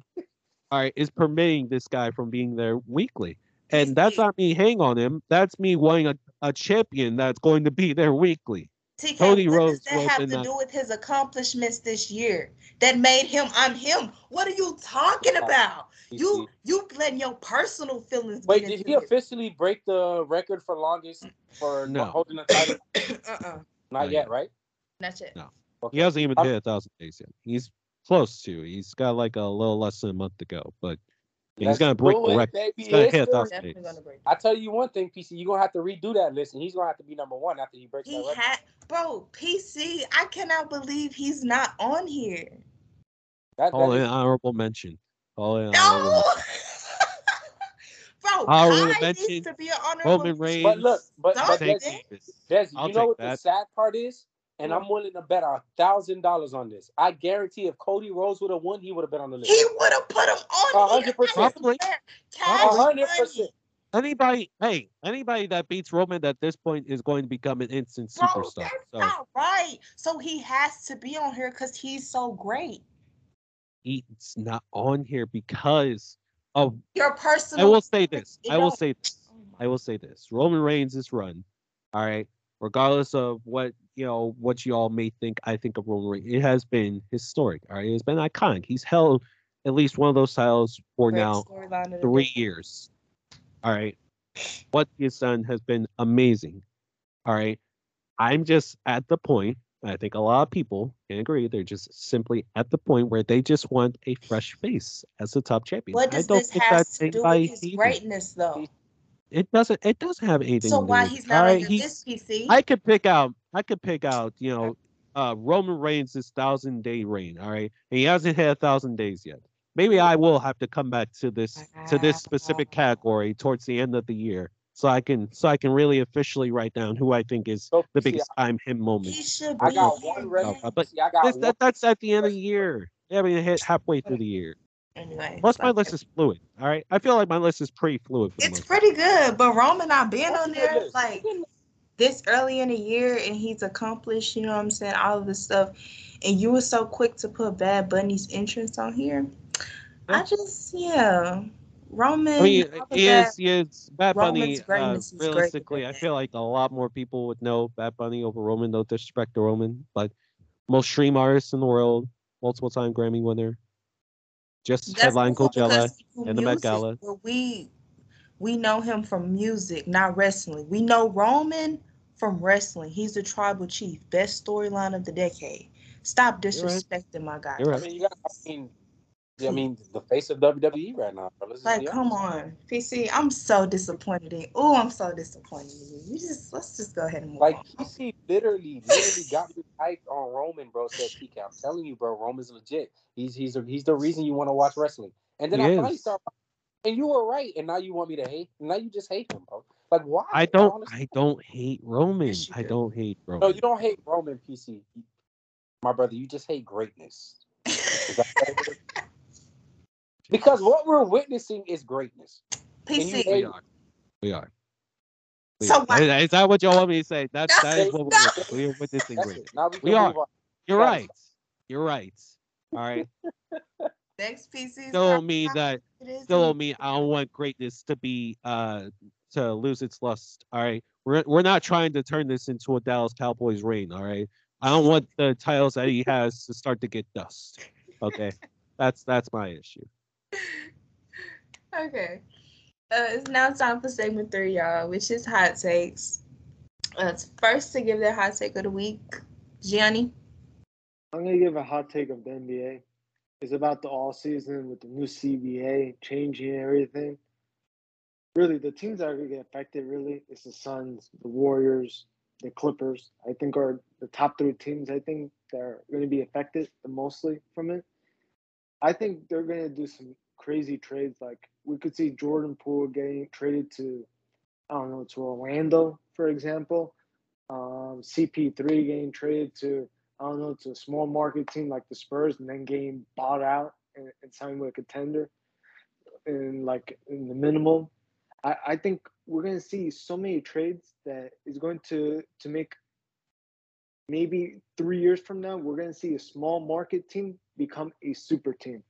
all right, is permitting this guy from being there weekly. And that's not me hang on him. That's me wanting a, a champion that's going to be there weekly. TK, Cody what Rhodes does that have to do with his accomplishments this year that made him I'm him? What are you talking about? You you letting your personal feelings Wait, did he this. officially break the record for longest for No. holding the title? uh-uh. Not Not yet, yet. right? Not yet. No. Okay. He hasn't even I'm- hit a thousand days yet. He's close to. He's got like a little less than a month to go, but yeah, he's gonna break do the record. baby. He's gonna hit a Definitely gonna break. I tell you one thing, PC, you're gonna have to redo that list, and he's gonna have to be number one after he breaks He that record. had bro, PC. I cannot believe he's not on here. That, Call that it is- an honorable mention. Call it an honorable No. mention. bro, Honorable Kai mention, needs to be an honorable Roman Reigns. but look, but, but Dezzy, Dezzy, you know what that. the sad part is? And I'm willing to bet a thousand dollars on this. I guarantee if Cody Rhodes would have won, he would have been on the list. He would have put him on here. 100%. Probably. A hundred percent. Anybody, hey, anybody that beats Roman at this point is going to become an instant Bro, superstar. that's So not right. So he has to be on here because he's so great. he's not on here because of Your personal. I will say this. I will say this. I will say this. Roman Reigns' is run, all right, regardless of what you know, what you all may think, I think of Roman Reigns, it has been historic. All right, it's been iconic. He's held at least one of those titles for Great now storyline of the three years. All right, what he's done has been amazing. All right, I'm just at the point. I think a lot of people can agree. They're just simply at the point where they just want a fresh face as the top champion. What I does don't this have to do with his greatness, though? It doesn't. It doesn't have anything. So to why with he's not on right, your he's- list, PC? I could pick out. I could pick out. You know, uh, Roman Reigns' this thousand day reign. All right, and he hasn't had a thousand days yet. Maybe I will have to come back to this to this specific category towards the end of the year, so I can so I can really officially write down who I think is So, the see, biggest I'm him moment. he should I be got one record. No, but See, I got This, one. that, that's at the end of the year. Yeah, I mean, hit halfway through the year. Anyway, Plus, my list is fluid. All right, I feel like my list is pretty fluid for It's most. pretty good, but Roman not being What's on there like this early in the year, and he's accomplished. You know what I'm saying? All of this stuff, and you were so quick to put Bad Bunny's entrance on here. I just yeah, Roman. I mean, all he that- is, he is Bad Bunny. Roman's Uh, greatness is greater realistically, I feel like a lot more people would know Bad Bunny over Roman. No disrespect to Roman, but most stream artists in the world, multiple time Grammy winner. Just That's headline cool Coachella because and the Met music, Gala. but we we know him from music, not wrestling. We know Roman from wrestling. He's the tribal chief. Best storyline of the decade. Stop You're right. disrespecting my guy. You're I mean, you got. I mean, I mean, the face of WWE right now. Bro. Like, come on, PC. I'm so disappointed in. Oh, I'm so disappointed in you. You just let's just go ahead and move Like on. PC literally, literally got me hyped on Roman, bro. Said TK, I'm telling you, bro, Roman's legit. He's he's he's the reason you want to watch wrestling. And then He I finally is. start, and you were right. And now you want me to hate? Now you just hate him, bro. Like why? I don't. honestly- I don't hate Roman. Yes, I do. don't hate Roman. No, you don't hate Roman, PC. My brother, you just hate greatness. Is that what it is? Because what we're witnessing is greatness. PC. We are. We are. We So are. what? Is, is that what y'all want me to say? That No, that is what we're, we're witnessing That's right it. now. Now we, We are. You're right. You're right. All right. Next PC. Still don't mean that. It is Still me. don't mean I don't want greatness to be uh to lose its lust. All right. We're we're not trying to turn this into a Dallas Cowboys reign. All right. I don't want the titles that he has to start to get dust. Okay. That's that's my issue. Okay. Uh, it's now time for segment three, y'all, which is hot takes. Uh, first to give their hot take of the week, Gianni. I'm gonna give a hot take of the NBA. It's about the all season with the new CBA changing everything. Really, the teams that are gonna get affected really is the Suns, the Warriors, the Clippers. I think are the top three teams. I think that are gonna be affected the mostly from it. I think they're gonna do some crazy trades. Like we could see Jordan Poole getting traded to, I don't know, to Orlando, for example. Um, CP3 getting traded to I don't know, to a small market team like the Spurs and then getting bought out and, and signed with a contender in like in the minimum. I, I think we're gonna see so many trades that is going to to make maybe three years from now we're gonna see a small market team become a super team.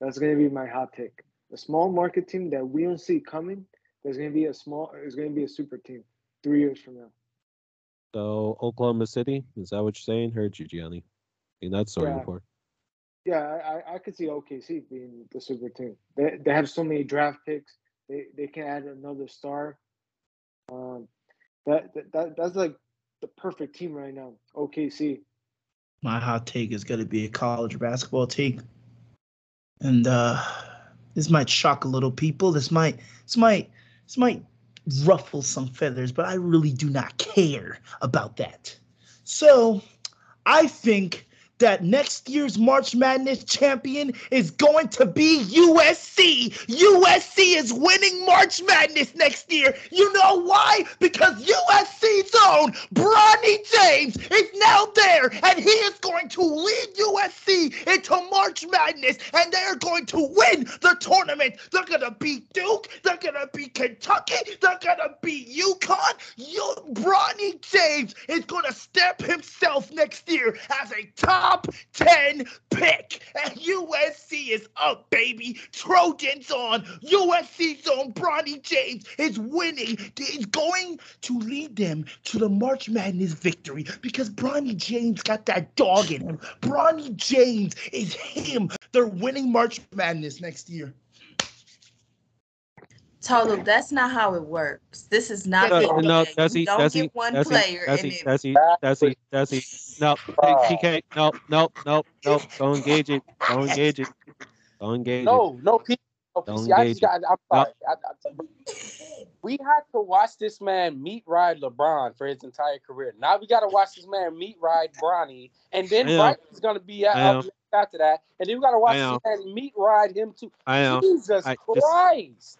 That's gonna be my hot take. A small market team that we don't see coming, there's gonna be a small is gonna be a super team three years from now. So Oklahoma City, is that what you're saying? Heard you, Gianni. In that story Yeah. before. Yeah, I, I- I could see OKC being the super team. They they have so many draft picks. They they can add another star. Um, that, that that that's like the perfect team right now. OKC. My hot take is going to be a college basketball take, and uh, this might shock a little people. This might this might this might ruffle some feathers, but I really do not care about that. So, I think that next year's March Madness champion is going to be USC. USC is winning March Madness next year. You know why? Because USC's own Bronny James is now there, and he is going to lead USC into March Madness, and they are going to win the tournament. They're going to beat Duke. They're going to beat Kentucky. They're going to beat UConn. You, Bronny James is going to step himself next year as a top 10 pick. And USC is up, baby. Trojans on. USC's on. Bronny James is winning. He's going to lead them to the March Madness victory because Bronny James got that dog in him. Bronny James is him. They're winning March Madness next year. Total, that's not how it works. This is not No, the no, NBA. that's You he. don't That's he. get one That's he. player That's and he. That's he. That's he. That's he. No, TK. No, no, no, no. Don't engage it. Don't engage it. Don't engage it. No, no, P- no PC. I just got, I'm sorry. I, I, we had to watch this man meet ride LeBron for his entire career. Now we got to watch this man meet ride Bronny, and then I know. Gonna be at, I after that, and then we got to watch this man meet ride him too. I know. Jesus I just- Christ!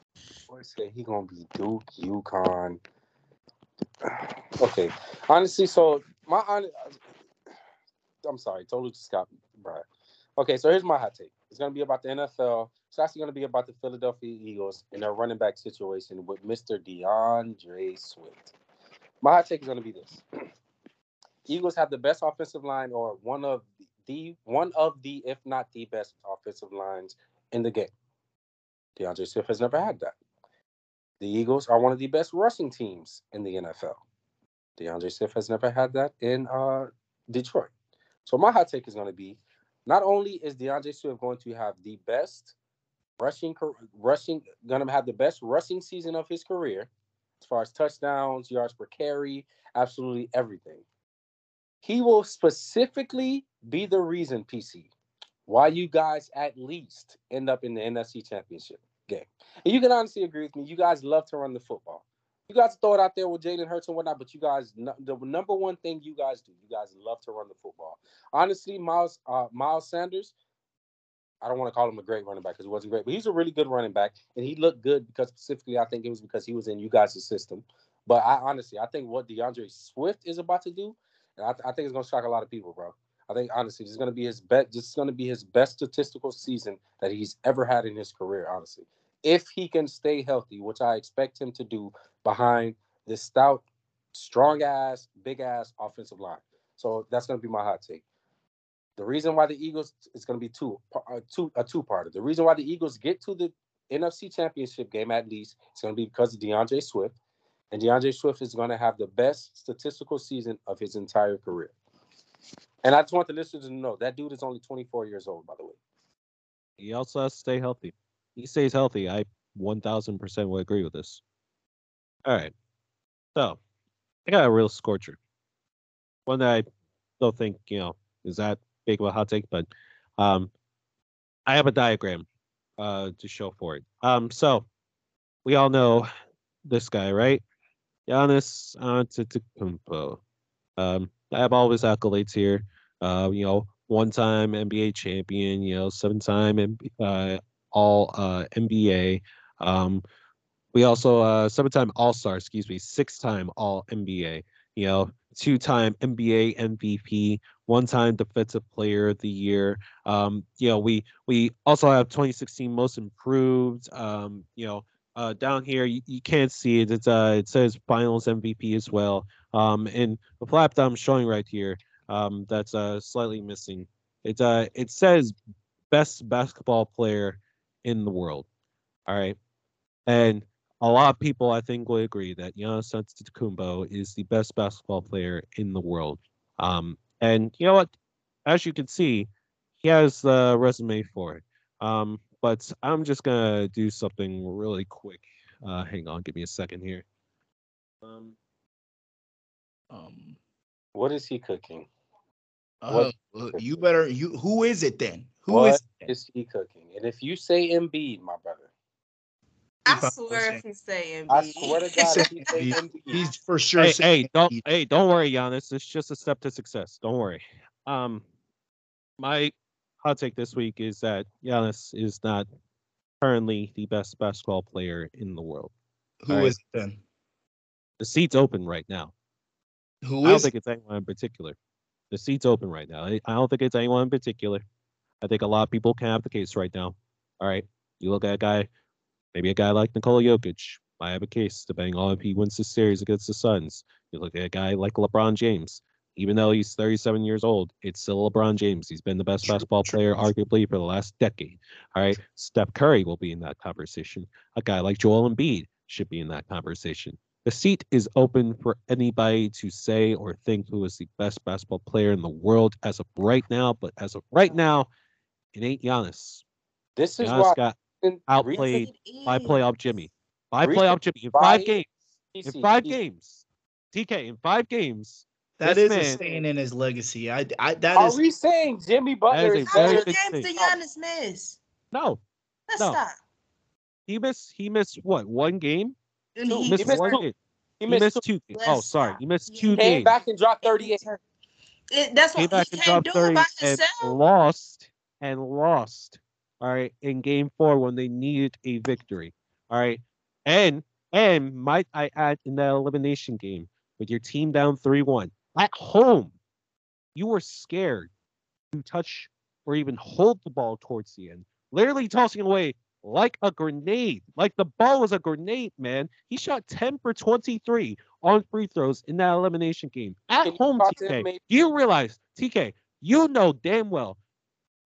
Boy said he gonna be Duke, UConn. Okay, honestly, so my hon- uh, I'm sorry, totally just got right. Okay, so here's my hot take. It's gonna be about the NFL. It's actually gonna be about the Philadelphia Eagles and their running back situation with Mr. DeAndre Swift. My hot take is gonna be this: Eagles have the best offensive line, or one of the one of the, if not the best offensive lines in the game. DeAndre Swift has never had that. The Eagles are one of the best rushing teams in the NFL. DeAndre Swift has never had that in uh, Detroit. So my hot take is going to be Not only is DeAndre Swift going to have the best rushing, rushing, gonna have the best rushing season of his career, as far as touchdowns, yards per carry, absolutely everything. He will specifically be the reason, PC, why you guys at least end up in the NFC Championship game. And you can honestly agree with me. You guys love to run the football. You guys throw it out there with Jalen Hurts and whatnot, but you guys, the number one thing you guys do, you guys love to run the football. Honestly, Miles, uh, Miles Sanders, I don't want to call him a great running back because he wasn't great, but he's a really good running back, and he looked good because specifically, I think it was because he was in you guys' system. But I honestly, I think what DeAndre Swift is about to do, I, I think it's going to shock a lot of people, bro. I think honestly, this is going to be his best. This is going to be his best statistical season that he's ever had in his career. Honestly, if he can stay healthy, which I expect him to do behind this stout, strong ass, big ass offensive line. So that's going to be my hot take. The reason why the Eagles is going to be two, uh, two a two parter. The reason why the Eagles get to the NFC Championship game at least it's going to be because of DeAndre Swift, and DeAndre Swift is going to have the best statistical season of his entire career. And I just want the listeners to know that dude is only 24 years old, by the way. He also has to stay healthy. He stays healthy. I 1000% will agree with this. All right. So, I got a real scorcher. One that I don't think, you know, is that big of a hot take, but um, I have a diagram uh, to show for it. Um, so, we all know this guy, right? Giannis Antetokounmpo. Um, I have all his accolades here. Uh, you know, one-time NBA champion. You know, seven-time uh, All uh, NBA. Um, we also uh, seven-time All Star. Excuse me, six-time All NBA. You know, two-time NBA MVP, one-time Defensive Player of the Year. Um, you know, we we also have 2016 Most Improved. Um, you know, uh, down here you, you can't see it. It's uh, it says Finals MVP as well. Um, and the flap that I'm showing right here, um, that's uh slightly missing. It uh, it says best basketball player in the world. All right, and a lot of people I think will agree that Giannis Antetokounmpo is the best basketball player in the world. Um, and you know what? As you can see, he has the resume for it. Um, but I'm just gonna do something really quick. Uh, hang on, give me a second here. Um, Um, What is he cooking? uh, you better. You who is it then? Who What is it? is he cooking? And if you say Embiid, my brother, I swear was if he's saying I swear to God, if he say He's- Embiid, He's for sure. hey, saying hey, don't, Embiid. hey, don't worry, Giannis. It's just a step to success. Don't worry. Um, my hot take this week is that Giannis is not currently the best basketball player in the world. Who Alright. is it then? The seat's open right now. Who I don't is? think it's anyone in particular. The seat's open right now. I don't think it's anyone in particular. I think a lot of people can have the case right now. All right. You look at a guy, maybe a guy like Nikola Jokic might have a case, depending on if he wins the series against the Suns. You look at a guy like LeBron James. Even though he's 37 years old, it's still LeBron James. He's been the best True, basketball true. player, arguably, for the last decade. All right. Steph Curry will be in that conversation. A guy like Joel Embiid should be in that conversation. The seat is open for anybody to say or think who is the best basketball player in the world as of right now. But as of right now, it ain't Giannis. this is Giannis why got reason- outplayed by It playoff Jimmy. By Reason playoff Jimmy in five games. In five games. TK in five games. That This is a stain in his legacy. I, I that Are is. we saying Jimmy Butler is is How many games thing. did Giannis miss? No, Let's No. stop. he missed. He missed what? One game. And Two. He He missed missed one two. game. He He missed missed two. two. Oh, sorry. He missed He two Came games. back and dropped 38. he's hurt. It, that's Came what back he and can't do it 30 by and himself. lost and lost. All right, in game four when they needed a victory. All right, and and might I add in that elimination game with your team down three one at home, you were scared to touch or even hold the ball towards the end, literally tossing away like a grenade, like the ball was a grenade, man. He shot 10 for 23 on free throws in that elimination game at home, talk to him, TK. Do you realize, TK, you know damn well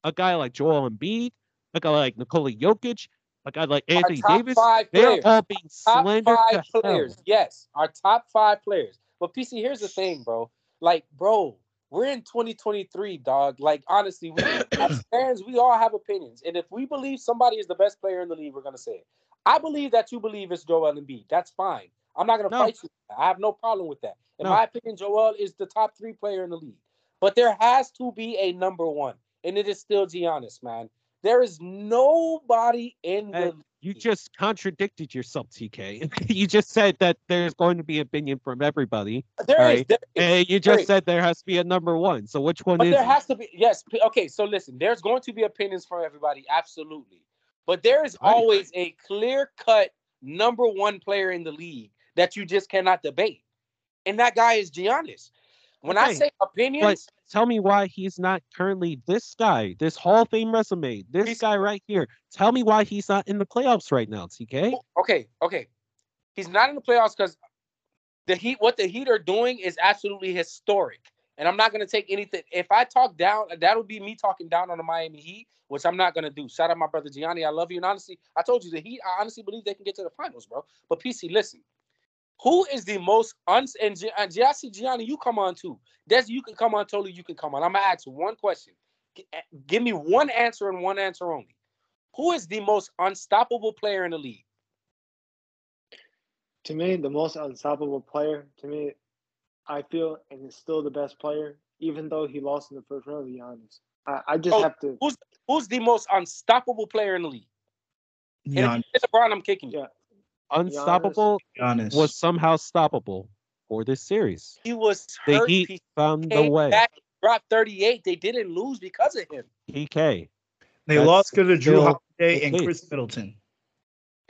a guy like Joel Embiid, a guy like Nikola Jokic, a guy like Anthony Davis, they're all being top slandered five players. hell. Yes, our top five players. But PC, here's the thing, bro. Like, bro, we're in 2023, dog. Like honestly, we as fans, we all have opinions, and if we believe somebody is the best player in the league, we're gonna say it. I believe that you believe it's Joel Embiid. That's fine. I'm not gonna No. fight you. I have no problem with that. In No. my opinion, Joel is the top three player in the league. But there has to be a number one, and it is still Giannis, man. There is nobody in the Hey, You just contradicted yourself, TK. you just said that there's going to be opinion from everybody, uh, there is, Alright. there is. and you just is. said there has to be a number one. So which one But is? there has to be yes. Okay, so listen, there's going to be opinions from everybody, absolutely. But there is always a clear cut number one player in the league that you just cannot debate, and that guy is Giannis. When I Okay, say opinions, Tell me why he's not currently this guy, this Hall of Fame resume, this guy right here. Tell me why he's not in the playoffs right now, TK. okay, okay, he's not in the playoffs because the Heat, what the Heat are doing is absolutely historic. And I'm not gonna take anything. If I talk down, that'll be me talking down on the Miami Heat, which I'm not gonna do. Shout out my brother Gianni. I love you. And honestly, I told you the Heat. I honestly believe they can get to the finals, bro. But PC, listen. Who is the most uns and Gi- and Giassi Gianni? You come on too. Des, you can come on. Tolu, you can come on. I'm gonna ask one question. G- eh, Give me one answer and one answer only. Who is the most unstoppable player in the league? To me, the most unstoppable player, to me, I feel, and is still the best player, even though he lost in the first round, to be honest. I, I just Oh, have to. Who's who's the most unstoppable player in the league? And if Gian- you LeBron, I'm kicking you. Yeah. Unstoppable Giannis. was somehow stoppable for this series. He was The hurt. Heat He found the way. back, dropped 38. They didn't lose because of him. PK. they that's lost because of Jrue Holiday and case. Khris Middleton.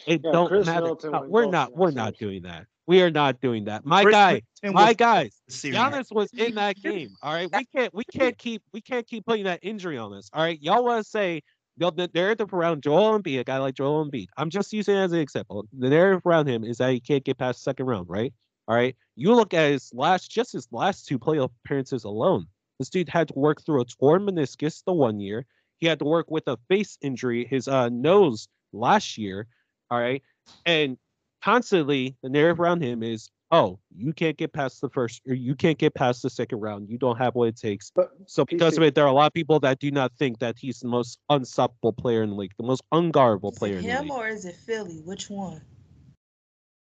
It Yeah, don't Chris matter. Middleton No, we're not. We're not doing that. We are not doing that. My Chris guy. Middleton My guys. Giannis was in that game. All right. We can't. We can't keep. We can't keep putting that injury on us. All right. Y'all want to say the narrative around Joel Embiid, a guy like Joel Embiid. I'm just using it as an example. The narrative around him is that he can't get past the second round. Right. All right. You look at his last, just his last two playoff appearances alone. This dude had to work through a torn meniscus the one year. He had to work with a face injury, his uh, nose last year. All right. And constantly the narrative around him is, oh, you can't get past the first or you can't get past the second round. You don't have what it takes. But So because of it, there are a lot of people that do not think that he's the most unstoppable player in the league, the most unguardable player in the him or is it Philly? Which one?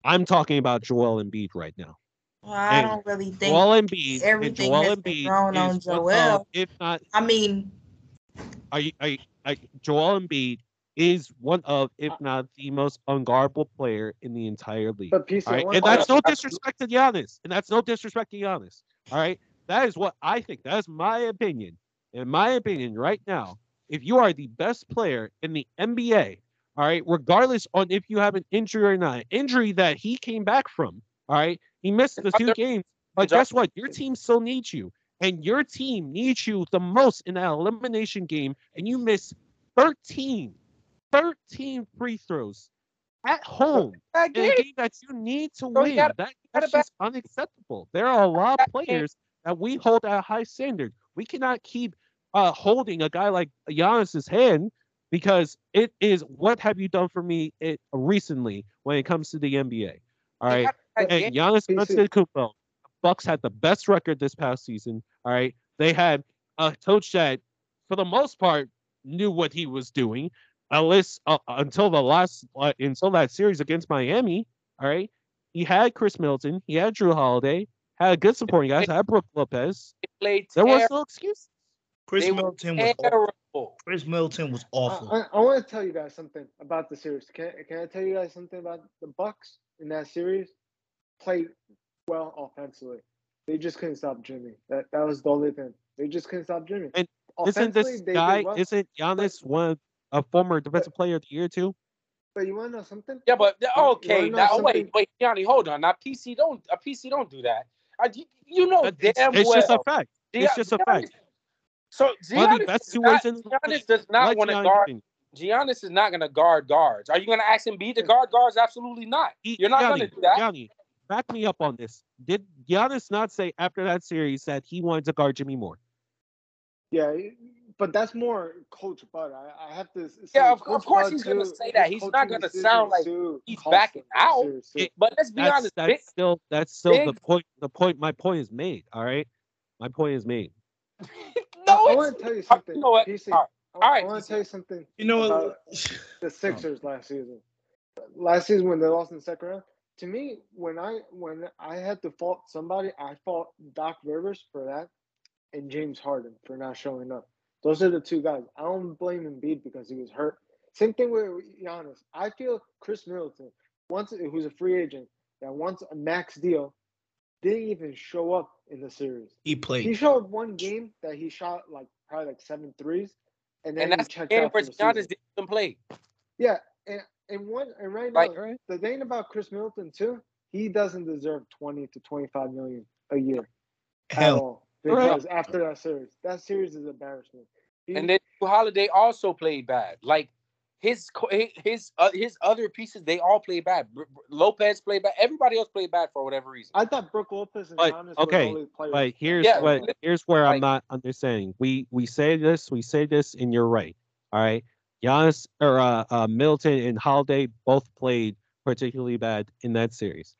I'm talking about Joel Embiid right now. Well, I Hey, don't really think. Joel Embiid and everything Joel has been Embiid thrown on is one of, Joel. if not, I mean, are you, are you, are you- Joel Embiid is one of, if uh not the most unguardable player in the entire league. But PC, right, and that's no disrespect to Giannis, and that's no disrespect to Giannis. All right, that is what I think. That is my opinion. In my opinion, right now, if you are the best player in the NBA, all right, regardless on if you have an injury or not, injury that he came back from, all right, he missed the two games, but guess what? Your team still needs you, and your team needs you the most in that elimination game, and you miss 13, 13 free throws at home That in a game. game that you need to So win. Gotta, that, that's just unacceptable. There are a lot of players that we hold at a high standard. We cannot keep uh, holding a guy like Giannis's hand because it is what have you done for me it, recently when it comes to the NBA. All right, They right, got that game. and Giannis Antetokounmpo, Bucks had the best record this past season. All right, they had a coach that, for the most part, knew what he was doing. At least uh, until the last, uh, until that series against Miami. All right, he had Khris Middleton, he had Jrue Holiday, had a good supporting guys, had Brook Lopez. Played There was no excuse. Chris They Middleton was awful. Khris Middleton was awful. I, I want to tell you guys something about the series. Can can I tell you guys something about the Bucks in that series? Played well offensively. They just couldn't stop Jimmy. That that was the only thing. They just couldn't stop Jimmy. And Isn't this they did guy? well, Isn't Giannis one a former defensive player of the year too? But you want to know something? Yeah, but okay. wanna Now wait, something? wait, Yanni, hold on. Now PC don't a PC don't do that. Uh, you, you know That- It's, damn it's well. just a fact. It's Gia- just a Giannis- fact. So One of the Giannis, best does two not, ways in. Giannis does not Let want to guard. finish. Giannis is not going to guard guards. Are you going to ask him be to guard guards? Absolutely not. He- You're not going to do that. Gianni, back me up on this. Did Giannis not say after that series that he wanted to guard Jimmy Moore? Yeah, but that's more Coach Bud. I, I have to. say Yeah, of- of course Bud, he's gonna say that. He's not gonna sound like too, he's backing him out. series, too. It- But let's be That's honest. that's Big, still that's still the point. The point. My point is made. All right, my point is made. no, I it's want to tell you something. You know what? PC, All right. I, All right, want to tell you something You know what? the Sixers last season. Last season when they lost in the second round. To me, when I when I had to fault somebody, I fault Doc Rivers for that, and James Harden for not showing up. Those are the two guys. I don't blame Embiid because he was hurt. Same thing with Giannis. I feel Khris Middleton, once who's a free agent, that wants a max deal, didn't even show up in the series. He played. He played. showed one game that he shot like probably like seven threes, and then And that's the checked out where for the Giannis season. didn't even play. Yeah, and and one and right now Like, All right. the thing about Khris Middleton too, he doesn't deserve twenty to twenty five million a year at Hell, all. All right. Because after that series, that series is embarrassment. He, And then Holiday also played bad. Like his his uh, his other pieces, they all played bad. Br- Br- Lopez played bad. Everybody else played bad for whatever reason. I thought Brook Lopez and But, Giannis okay, were the only. But here's Yeah, what here's where I'm not understanding. We we say this, we say this, and you're right. All right. Giannis or uh, uh Middleton and Holiday both played particularly bad in that series.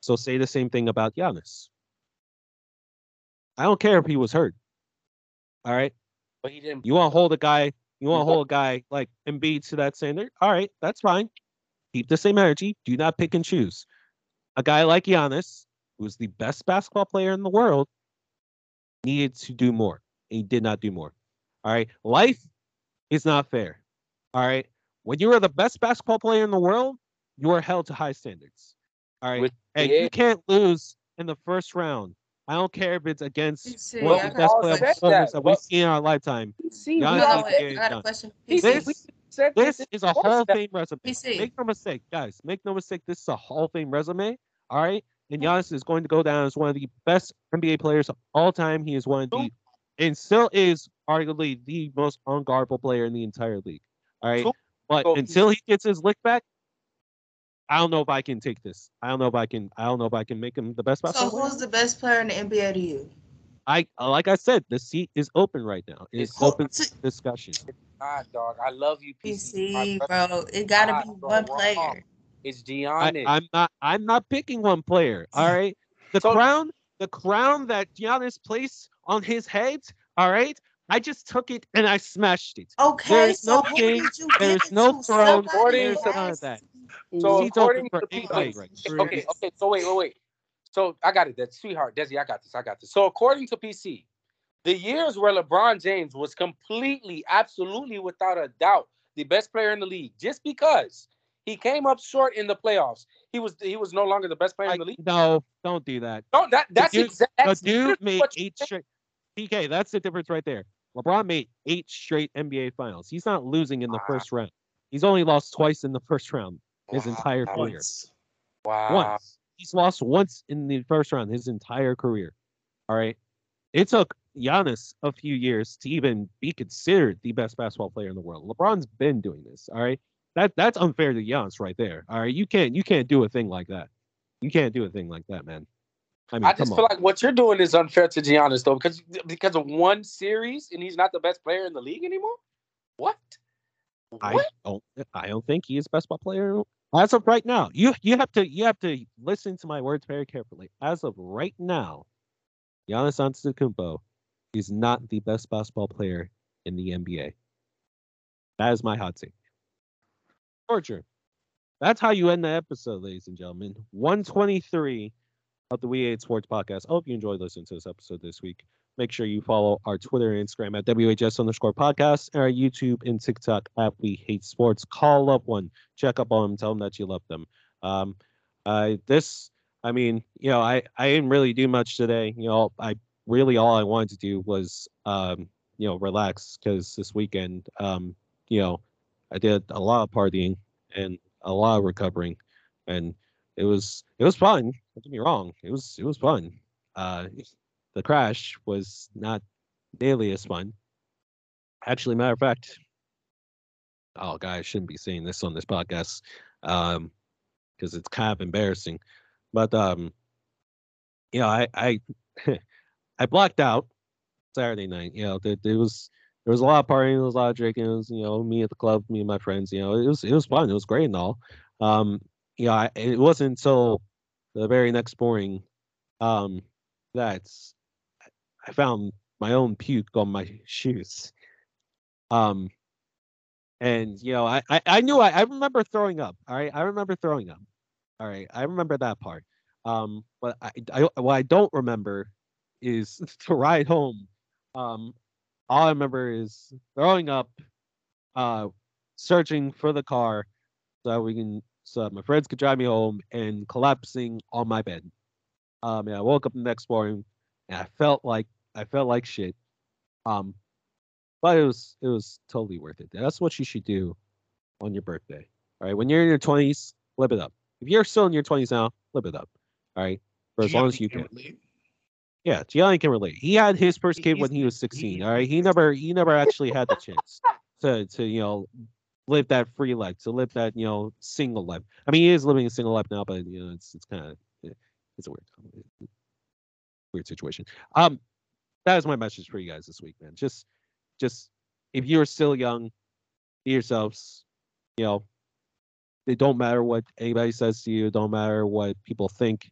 So say the same thing about Giannis. I don't care if he was hurt. All right. But he didn't. You want to hold a guy, you want to hold a guy like Embiid to that standard? All right, that's fine. Keep the same energy. Do not pick and choose. A guy like Giannis, who's the best basketball player in the world, needed to do more. And he did not do more. All right. Life is not fair. All right. When you are the best basketball player in the world, you are held to high standards. All right. Which and you can't lose in the first round. I don't care if it's against one the best playoff performers that we've seen in our lifetime. See, Giannis Hold needs on, to wait, get I got a question. This this is a Hall of Fame resume. Make no mistake, guys. Make no mistake. This is a Hall of Fame resume. All right. And Giannis is going to go down as one of the best NBA players of all time. He is one of the, and still is arguably the most unguardable player in the entire league. All right. But until he gets his lick back, I don't know if I can take this. I don't know if I can. I don't know if I can make him the best So basketball player. who's the best player in the NBA to you? I like I said, the seat is open right now. It's It's open to- discussion. God, dog. I love you, PC. PC, bro. It gotta God, be bro, one wrong. player. It's I, Giannis. I'm not. I'm not picking one player. All right. The So- crown, the crown that Giannis placed on his head. All right. I just took it and I smashed it. Okay, There is so no who king, did you there give is it no throne, Somebody there is none of that. So Seats according to right okay, okay. So wait, wait, wait. So I got it. That sweetheart, Dezzy, I got this. I got this. So according to PC, the years where LeBron James was completely, absolutely, without a doubt, the best player in the league, just because he came up short in the playoffs, he was he was no longer the best player I, in the league. no, don't do that. No, that that's exactly. dude made eight straight. TK, that's the difference right there. LeBron made eight straight NBA finals. He's not losing in the Wow. first round. He's only lost twice in the first round his Wow. entire career. Once. Wow. Once. He's lost once in the first round his entire career. All right. It took Giannis a few years to even be considered the best basketball player in the world. LeBron's been doing this. All right. That that's unfair to Giannis right there. All right. You can't you can't do a thing like that. You can't do a thing like that, man. I mean, I just on. feel like what you're doing is unfair to Giannis though, because because of one series and he's not the best player in the league anymore. What? I don't I don't think he is best ball player as of right now. You you have to you have to listen to my words very carefully. As of right now, Giannis Antetokounmpo is not the best basketball player in the NBA. That is my hot take. Torture. That's how you end the episode, ladies and gentlemen. 123 of the We Hate Sports Podcast. I hope you enjoyed listening to this episode this week. Make sure you follow our Twitter and Instagram at WHS underscore podcast and our YouTube and TikTok at We Hate Sports. Call up one, check up on them, tell them that you love them. Um, uh, this, I mean, you know, I, I didn't really do much today. You know, I really all I wanted to do was, um, you know, relax because this weekend, um, you know, I did a lot of partying and a lot of recovering, and it was it was fun. Don't get me wrong, it was it was fun. Uh, the crash was not nearly as fun. Actually, matter of fact, oh I shouldn't be saying this on this podcast, um, because it's kind of embarrassing. But um, you know, I I I blacked out Saturday night. You know, there, there was there was a lot of partying, there was a lot of drinking. It was, you know, me at the club, me and my friends. You know, it was it was fun. It was great and all. Um, you know, I, it wasn't until the very next morning um, that I found my own puke on my shoes. Um, and you know, I I, I knew I, I remember throwing up. All right, I remember throwing up. All right, I remember that part. Um, but I, I what I don't remember is to ride home. Um, all I remember is throwing up, uh, searching for the car so that we can so my friends could drive me home and collapsing on my bed. Um, and I woke up the next morning and I felt like I felt like shit. Um, but it was it was totally worth it. That's what you should do on your birthday. All right, when you're in your twenties, live it up. If you're still in your twenties now, live it up. All right, for as long as you can. relate. Yeah, Gianni can relate. He had his first kid he's- when he was 16. he- all right, he never he never actually had the chance to to you know live that free life, to live that you know single life. I mean, he is living a single life now, but you know it's it's kind of it's a weird weird situation. Um, that is my message for you guys this week, man. Just just if you're still young, be yourselves. You know, it don't matter what anybody says to you. It don't matter what people think.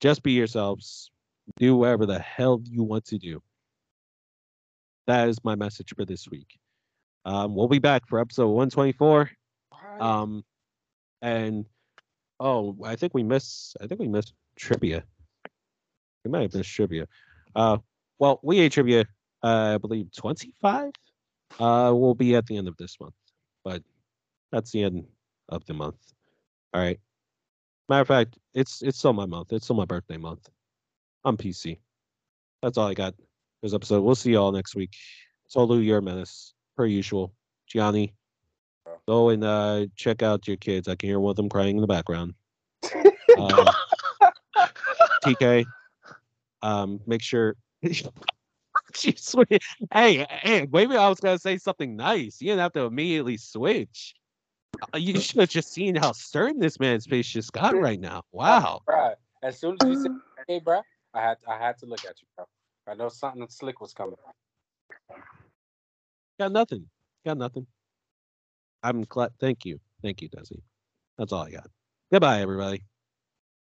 Just be yourselves. Do whatever the hell you want to do. That is my message for this week. Um, we'll be back for episode 124. Um, and oh, I think we missed. I think we missed trivia. We might have missed trivia. Uh, well, we trivia. Uh, I believe 25. Uh, will be at the end of this month, but that's the end of the month. All right. Matter of fact, it's it's still my month. It's still my birthday month. I'm PC. That's all I got. This episode. We'll see y'all next week. Tolu, you're a menace, per usual. Gianni, go and uh, check out your kids. I can hear one of them crying in the background. Um, TK, um, make sure. Swear- hey, hey, maybe I was gonna say something nice. You didn't have to immediately switch. Uh, You should have just seen how stern this man's face just got right now. Wow. As soon as you said, "Hey, bro," I had I had to look at you, bro. I know something slick was coming. Got nothing. Got nothing. I'm glad. Thank you. Thank you, Dezzy. That's all I got. Goodbye, everybody.